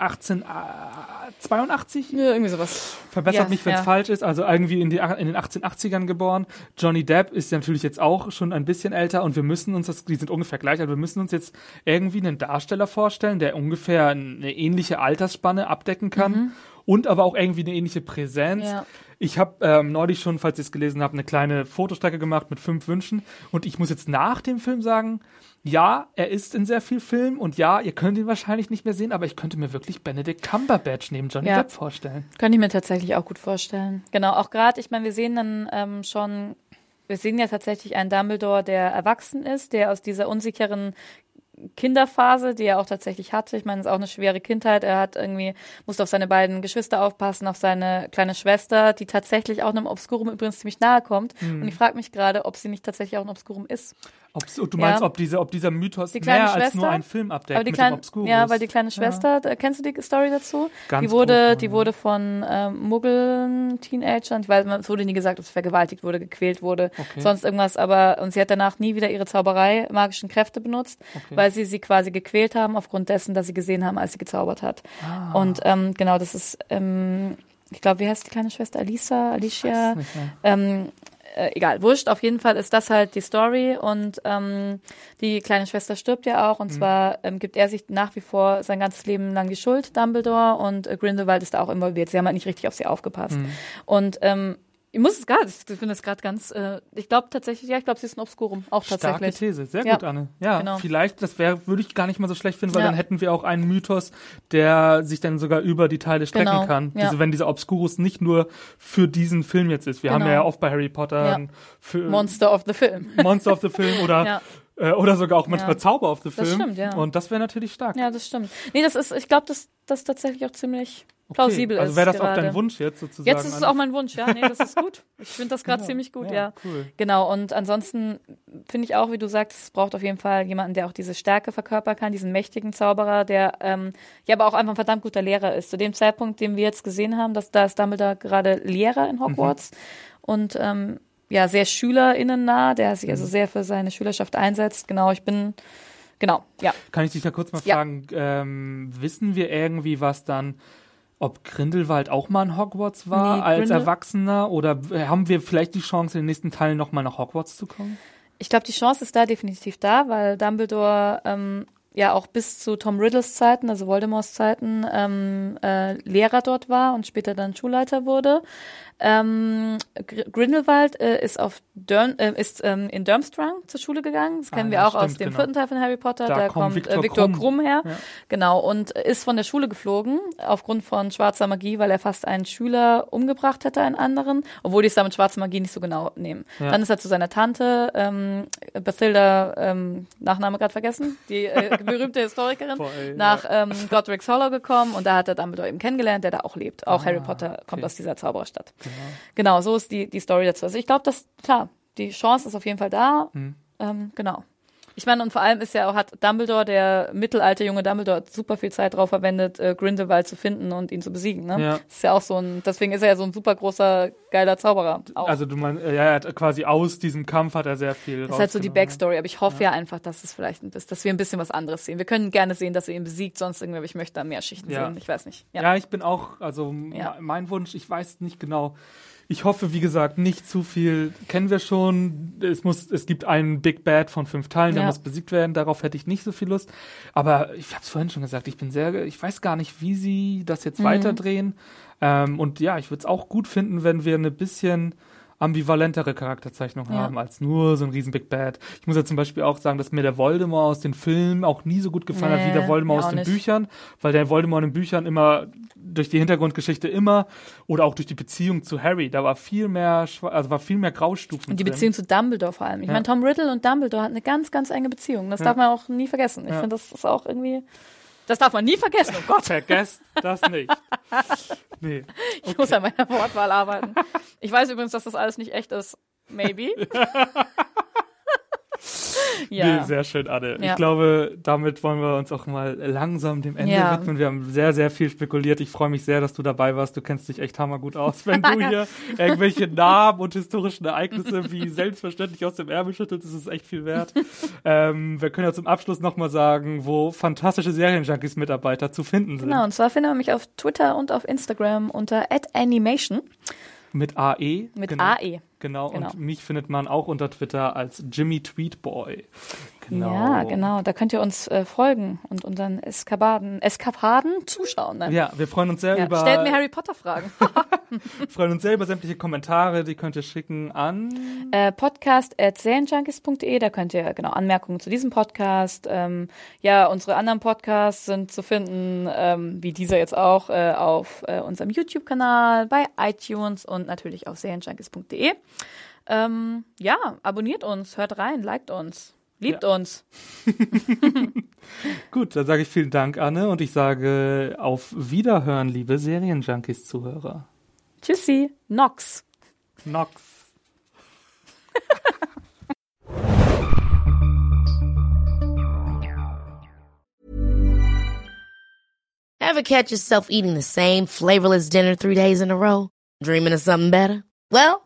1882. ja, irgendwie sowas. Verbessert Ja, mich, wenn es ja. falsch ist. Also irgendwie in, die, in den 1880ern geboren. Johnny Depp ist ja natürlich jetzt auch schon ein bisschen älter und wir müssen uns, das, die sind ungefähr gleich, aber wir müssen uns jetzt irgendwie einen Darsteller vorstellen, der ungefähr eine ähnliche Altersspanne abdecken kann und aber auch irgendwie eine ähnliche Präsenz. Mhm. Ja. Ich habe ähm, neulich schon, falls ihr es gelesen habt, eine kleine Fotostrecke gemacht mit fünf Wünschen und ich muss jetzt nach dem Film sagen, ja, er ist in sehr viel Film und ja, ihr könnt ihn wahrscheinlich nicht mehr sehen, aber ich könnte mir wirklich Benedict Cumberbatch neben Johnny Ja. Depp vorstellen. Könnte ich mir tatsächlich auch gut vorstellen. Genau, auch gerade, ich meine, wir sehen dann ähm, schon, wir sehen ja tatsächlich einen Dumbledore, der erwachsen ist, der aus dieser unsicheren Kinderphase, die er auch tatsächlich hatte. Ich meine, es ist auch eine schwere Kindheit. Er hat irgendwie, musste auf seine beiden Geschwister aufpassen, auf seine kleine Schwester, die tatsächlich auch einem Obscurum übrigens ziemlich nahe kommt. Mhm. Und ich frage mich gerade, ob sie nicht tatsächlich auch ein Obscurum ist. Ob's, du meinst, Ja. ob, diese, ob dieser Mythos Die mehr als nur einen Film abdeckt Aber die mit kleine, ja, weil die kleine Schwester, da, kennst du die Story dazu? Ganz die wurde, grob, die ja. wurde von ähm, Muggeln, Teenagern, ich weiß, es wurde nie gesagt, ob sie vergewaltigt wurde, gequält wurde, Okay. sonst irgendwas, aber und sie hat danach nie wieder ihre Zauberei, magischen Kräfte benutzt, weil sie sie quasi gequält haben aufgrund dessen, dass sie gesehen haben, als sie gezaubert hat. Ah. Und ähm, genau, das ist, ähm, ich glaube, wie heißt die kleine Schwester? Alisa, Alicia? ähm, äh, egal, wurscht. Auf jeden Fall ist das halt die Story und ähm, die kleine Schwester stirbt ja auch und zwar ähm, gibt er sich nach wie vor sein ganzes Leben lang die Schuld, Dumbledore und äh, Grindelwald ist da auch involviert. Sie haben halt nicht richtig auf sie aufgepasst. Und ähm, ich muss es gerade, ich finde es gerade ganz, äh, ich glaube tatsächlich, ja, ich glaube, sie ist ein Obscurum, auch Starke tatsächlich. These, sehr Ja. gut, Anne. Ja, Genau. vielleicht, das wäre, würde ich gar nicht mal so schlecht finden, weil Ja. dann hätten wir auch einen Mythos, der sich dann sogar über die Teile strecken Genau, kann. ja. Diese, wenn dieser Obscurus nicht nur für diesen Film jetzt ist. Wir haben Genau. ja oft bei Harry Potter Ja. Monster of the Film. Monster of the Film oder, Ja. äh, oder sogar auch manchmal Ja. Zauber of the Das Film. stimmt, ja. Und das wäre natürlich stark. Ja, das stimmt. Nee, das ist, ich glaube, dass das tatsächlich auch ziemlich plausibel also ist. wäre das auch gerade. dein Wunsch jetzt sozusagen? Jetzt ist es auch mein Wunsch, ja. Nee, das ist gut. Ich finde das gerade ziemlich gut, ja. Cool. Genau, und ansonsten finde ich auch, wie du sagst, es braucht auf jeden Fall jemanden, der auch diese Stärke verkörpern kann, diesen mächtigen Zauberer, der ähm, ja aber auch einfach ein verdammt guter Lehrer ist. Zu dem Zeitpunkt, den wir jetzt gesehen haben, dass da ist Dumbledore gerade Lehrer in Hogwarts und ähm, ja, sehr SchülerInnen nah, der sich also sehr für seine Schülerschaft einsetzt. Genau, ich bin, genau, ja. Kann ich dich da kurz mal Ja. fragen, ähm, wissen wir irgendwie, was dann, ob Grindelwald auch mal in Hogwarts war Nee, als Grindel- Erwachsener oder haben wir vielleicht die Chance, in den nächsten Teilen nochmal nach Hogwarts zu kommen? Ich glaube, die Chance ist da definitiv da, weil Dumbledore ähm, ja auch bis zu Tom Riddles Zeiten, also Voldemorts Zeiten, ähm, äh, Lehrer dort war und später dann Schulleiter wurde. Ähm, Gr- Grindelwald äh, ist auf Durm, äh, ist ähm, in Durmstrang zur Schule gegangen. Das kennen Ah, wir auch aus stimmt, dem genau. vierten Teil von Harry Potter. Da Da, kommt kommt Viktor äh, Viktor Krumm. Krumm, her. Ja. Genau. Und ist von der Schule geflogen aufgrund von schwarzer Magie, weil er fast einen Schüler umgebracht hätte, einen anderen, obwohl die es da mit schwarzer Magie nicht so genau nehmen. Ja. Dann ist er zu seiner Tante, ähm, Bathilda, ähm, Nachname gerade vergessen, die äh, berühmte Historikerin, Boah, ey, nach ähm, Godric's Hollow gekommen und da hat er Dumbledore eben kennengelernt, der da auch lebt. Auch Harry Potter kommt Ah, okay. aus dieser Zaubererstadt. Genau, so ist die, die Story dazu. Also ich glaube, dass, klar, die Chance ist auf jeden Fall da. Hm. Ähm, genau. Ich meine, und vor allem ist ja auch, hat Dumbledore, der mittelalte junge Dumbledore, super viel Zeit drauf verwendet, äh, Grindelwald zu finden und ihn zu besiegen. Ne? Ja. Ist ja auch so ein, deswegen ist er ja so ein super großer, geiler Zauberer. Auch. Also du meinst, ja, er hat quasi aus diesem Kampf hat er sehr viel Das ist halt so die. Backstory, aber ich hoffe ja. einfach, dass es vielleicht ein bisschen, dass wir ein bisschen was anderes sehen. Wir können gerne sehen, dass er ihn besiegt, sonst irgendwie, aber ich möchte da mehr Schichten Ja. sehen. Ich weiß nicht. Ja. Ja. ich bin auch, also Ja. me- mein Wunsch, ich weiß nicht genau. Ich hoffe, wie gesagt, nicht zu viel kennen wir schon. Es muss, es gibt einen Big Bad von fünf Teilen, der Ja. muss besiegt werden. Darauf hätte ich nicht so viel Lust. Aber ich habe es vorhin schon gesagt, ich bin sehr, ich weiß gar nicht, wie sie das Mhm. jetzt weiterdrehen. Ähm, und ja, ich würde es auch gut finden, wenn wir eine bisschen ambivalentere Charakterzeichnung Ja. haben als nur so ein riesen Big Bad. Ich muss ja zum Beispiel auch sagen, dass mir der Voldemort aus den Filmen auch nie so gut gefallen hat wie Nee, der Voldemort aus den nicht. Büchern, weil der Voldemort in den Büchern immer durch die Hintergrundgeschichte immer oder auch durch die Beziehung zu Harry, da war viel mehr, also war viel mehr Graustufen Und die drin. Beziehung zu Dumbledore vor allem. Ich Ja. meine, Tom Riddle und Dumbledore hatten eine ganz, ganz enge Beziehung. Das darf man auch nie vergessen. Ich Ja. finde, das ist auch irgendwie. Das darf man nie vergessen. Oh Gott, Vergesst das nicht. Nee. ich muss an meiner Wortwahl arbeiten. Ich weiß übrigens, dass das alles nicht echt ist. Maybe. ja. Nee, sehr schön, Anne. Ja. Ich glaube, damit wollen wir uns auch mal langsam dem Ende Ja. widmen. Wir haben sehr, sehr viel spekuliert. Ich freue mich sehr, dass du dabei warst. Du kennst dich echt hammergut aus. Wenn du hier irgendwelche Namen und historischen Ereignisse wie selbstverständlich aus dem Ärmel schüttelst, ist es echt viel wert. ähm, wir können ja zum Abschluss nochmal sagen, wo fantastische Serienjunkies-Mitarbeiter zu finden sind. Genau, und zwar findet man mich auf Twitter und auf Instagram unter @animation Mit AE. mit genau. AE. Genau. Genau. Und mich findet man auch unter Twitter als Jimmy Tweetboy. Genau. Ja, genau. Da könnt ihr uns äh, folgen und unseren Eskapaden, Eskapaden zuschauen. Ne? Ja, wir freuen uns sehr Ja. über Stellt mir Harry Potter Fragen. freuen uns sehr über sämtliche Kommentare, die könnt ihr schicken an äh, podcast.serienjunkies.de, da könnt ihr genau Anmerkungen zu diesem Podcast. Ähm, ja, unsere anderen Podcasts sind zu finden, ähm, wie dieser jetzt auch, äh, auf äh, unserem YouTube-Kanal, bei iTunes und natürlich auf serienjunkies.de. Ähm, ja, abonniert uns, hört rein, liked uns, liebt uns. Gut, dann sage ich vielen Dank, Anne, und ich sage auf Wiederhören, liebe Serienjunkies-Zuhörer. Tschüssi, Nox. Nox. Ever catch yourself eating the same flavorless dinner three days in a row? Dreaming of something better? Well,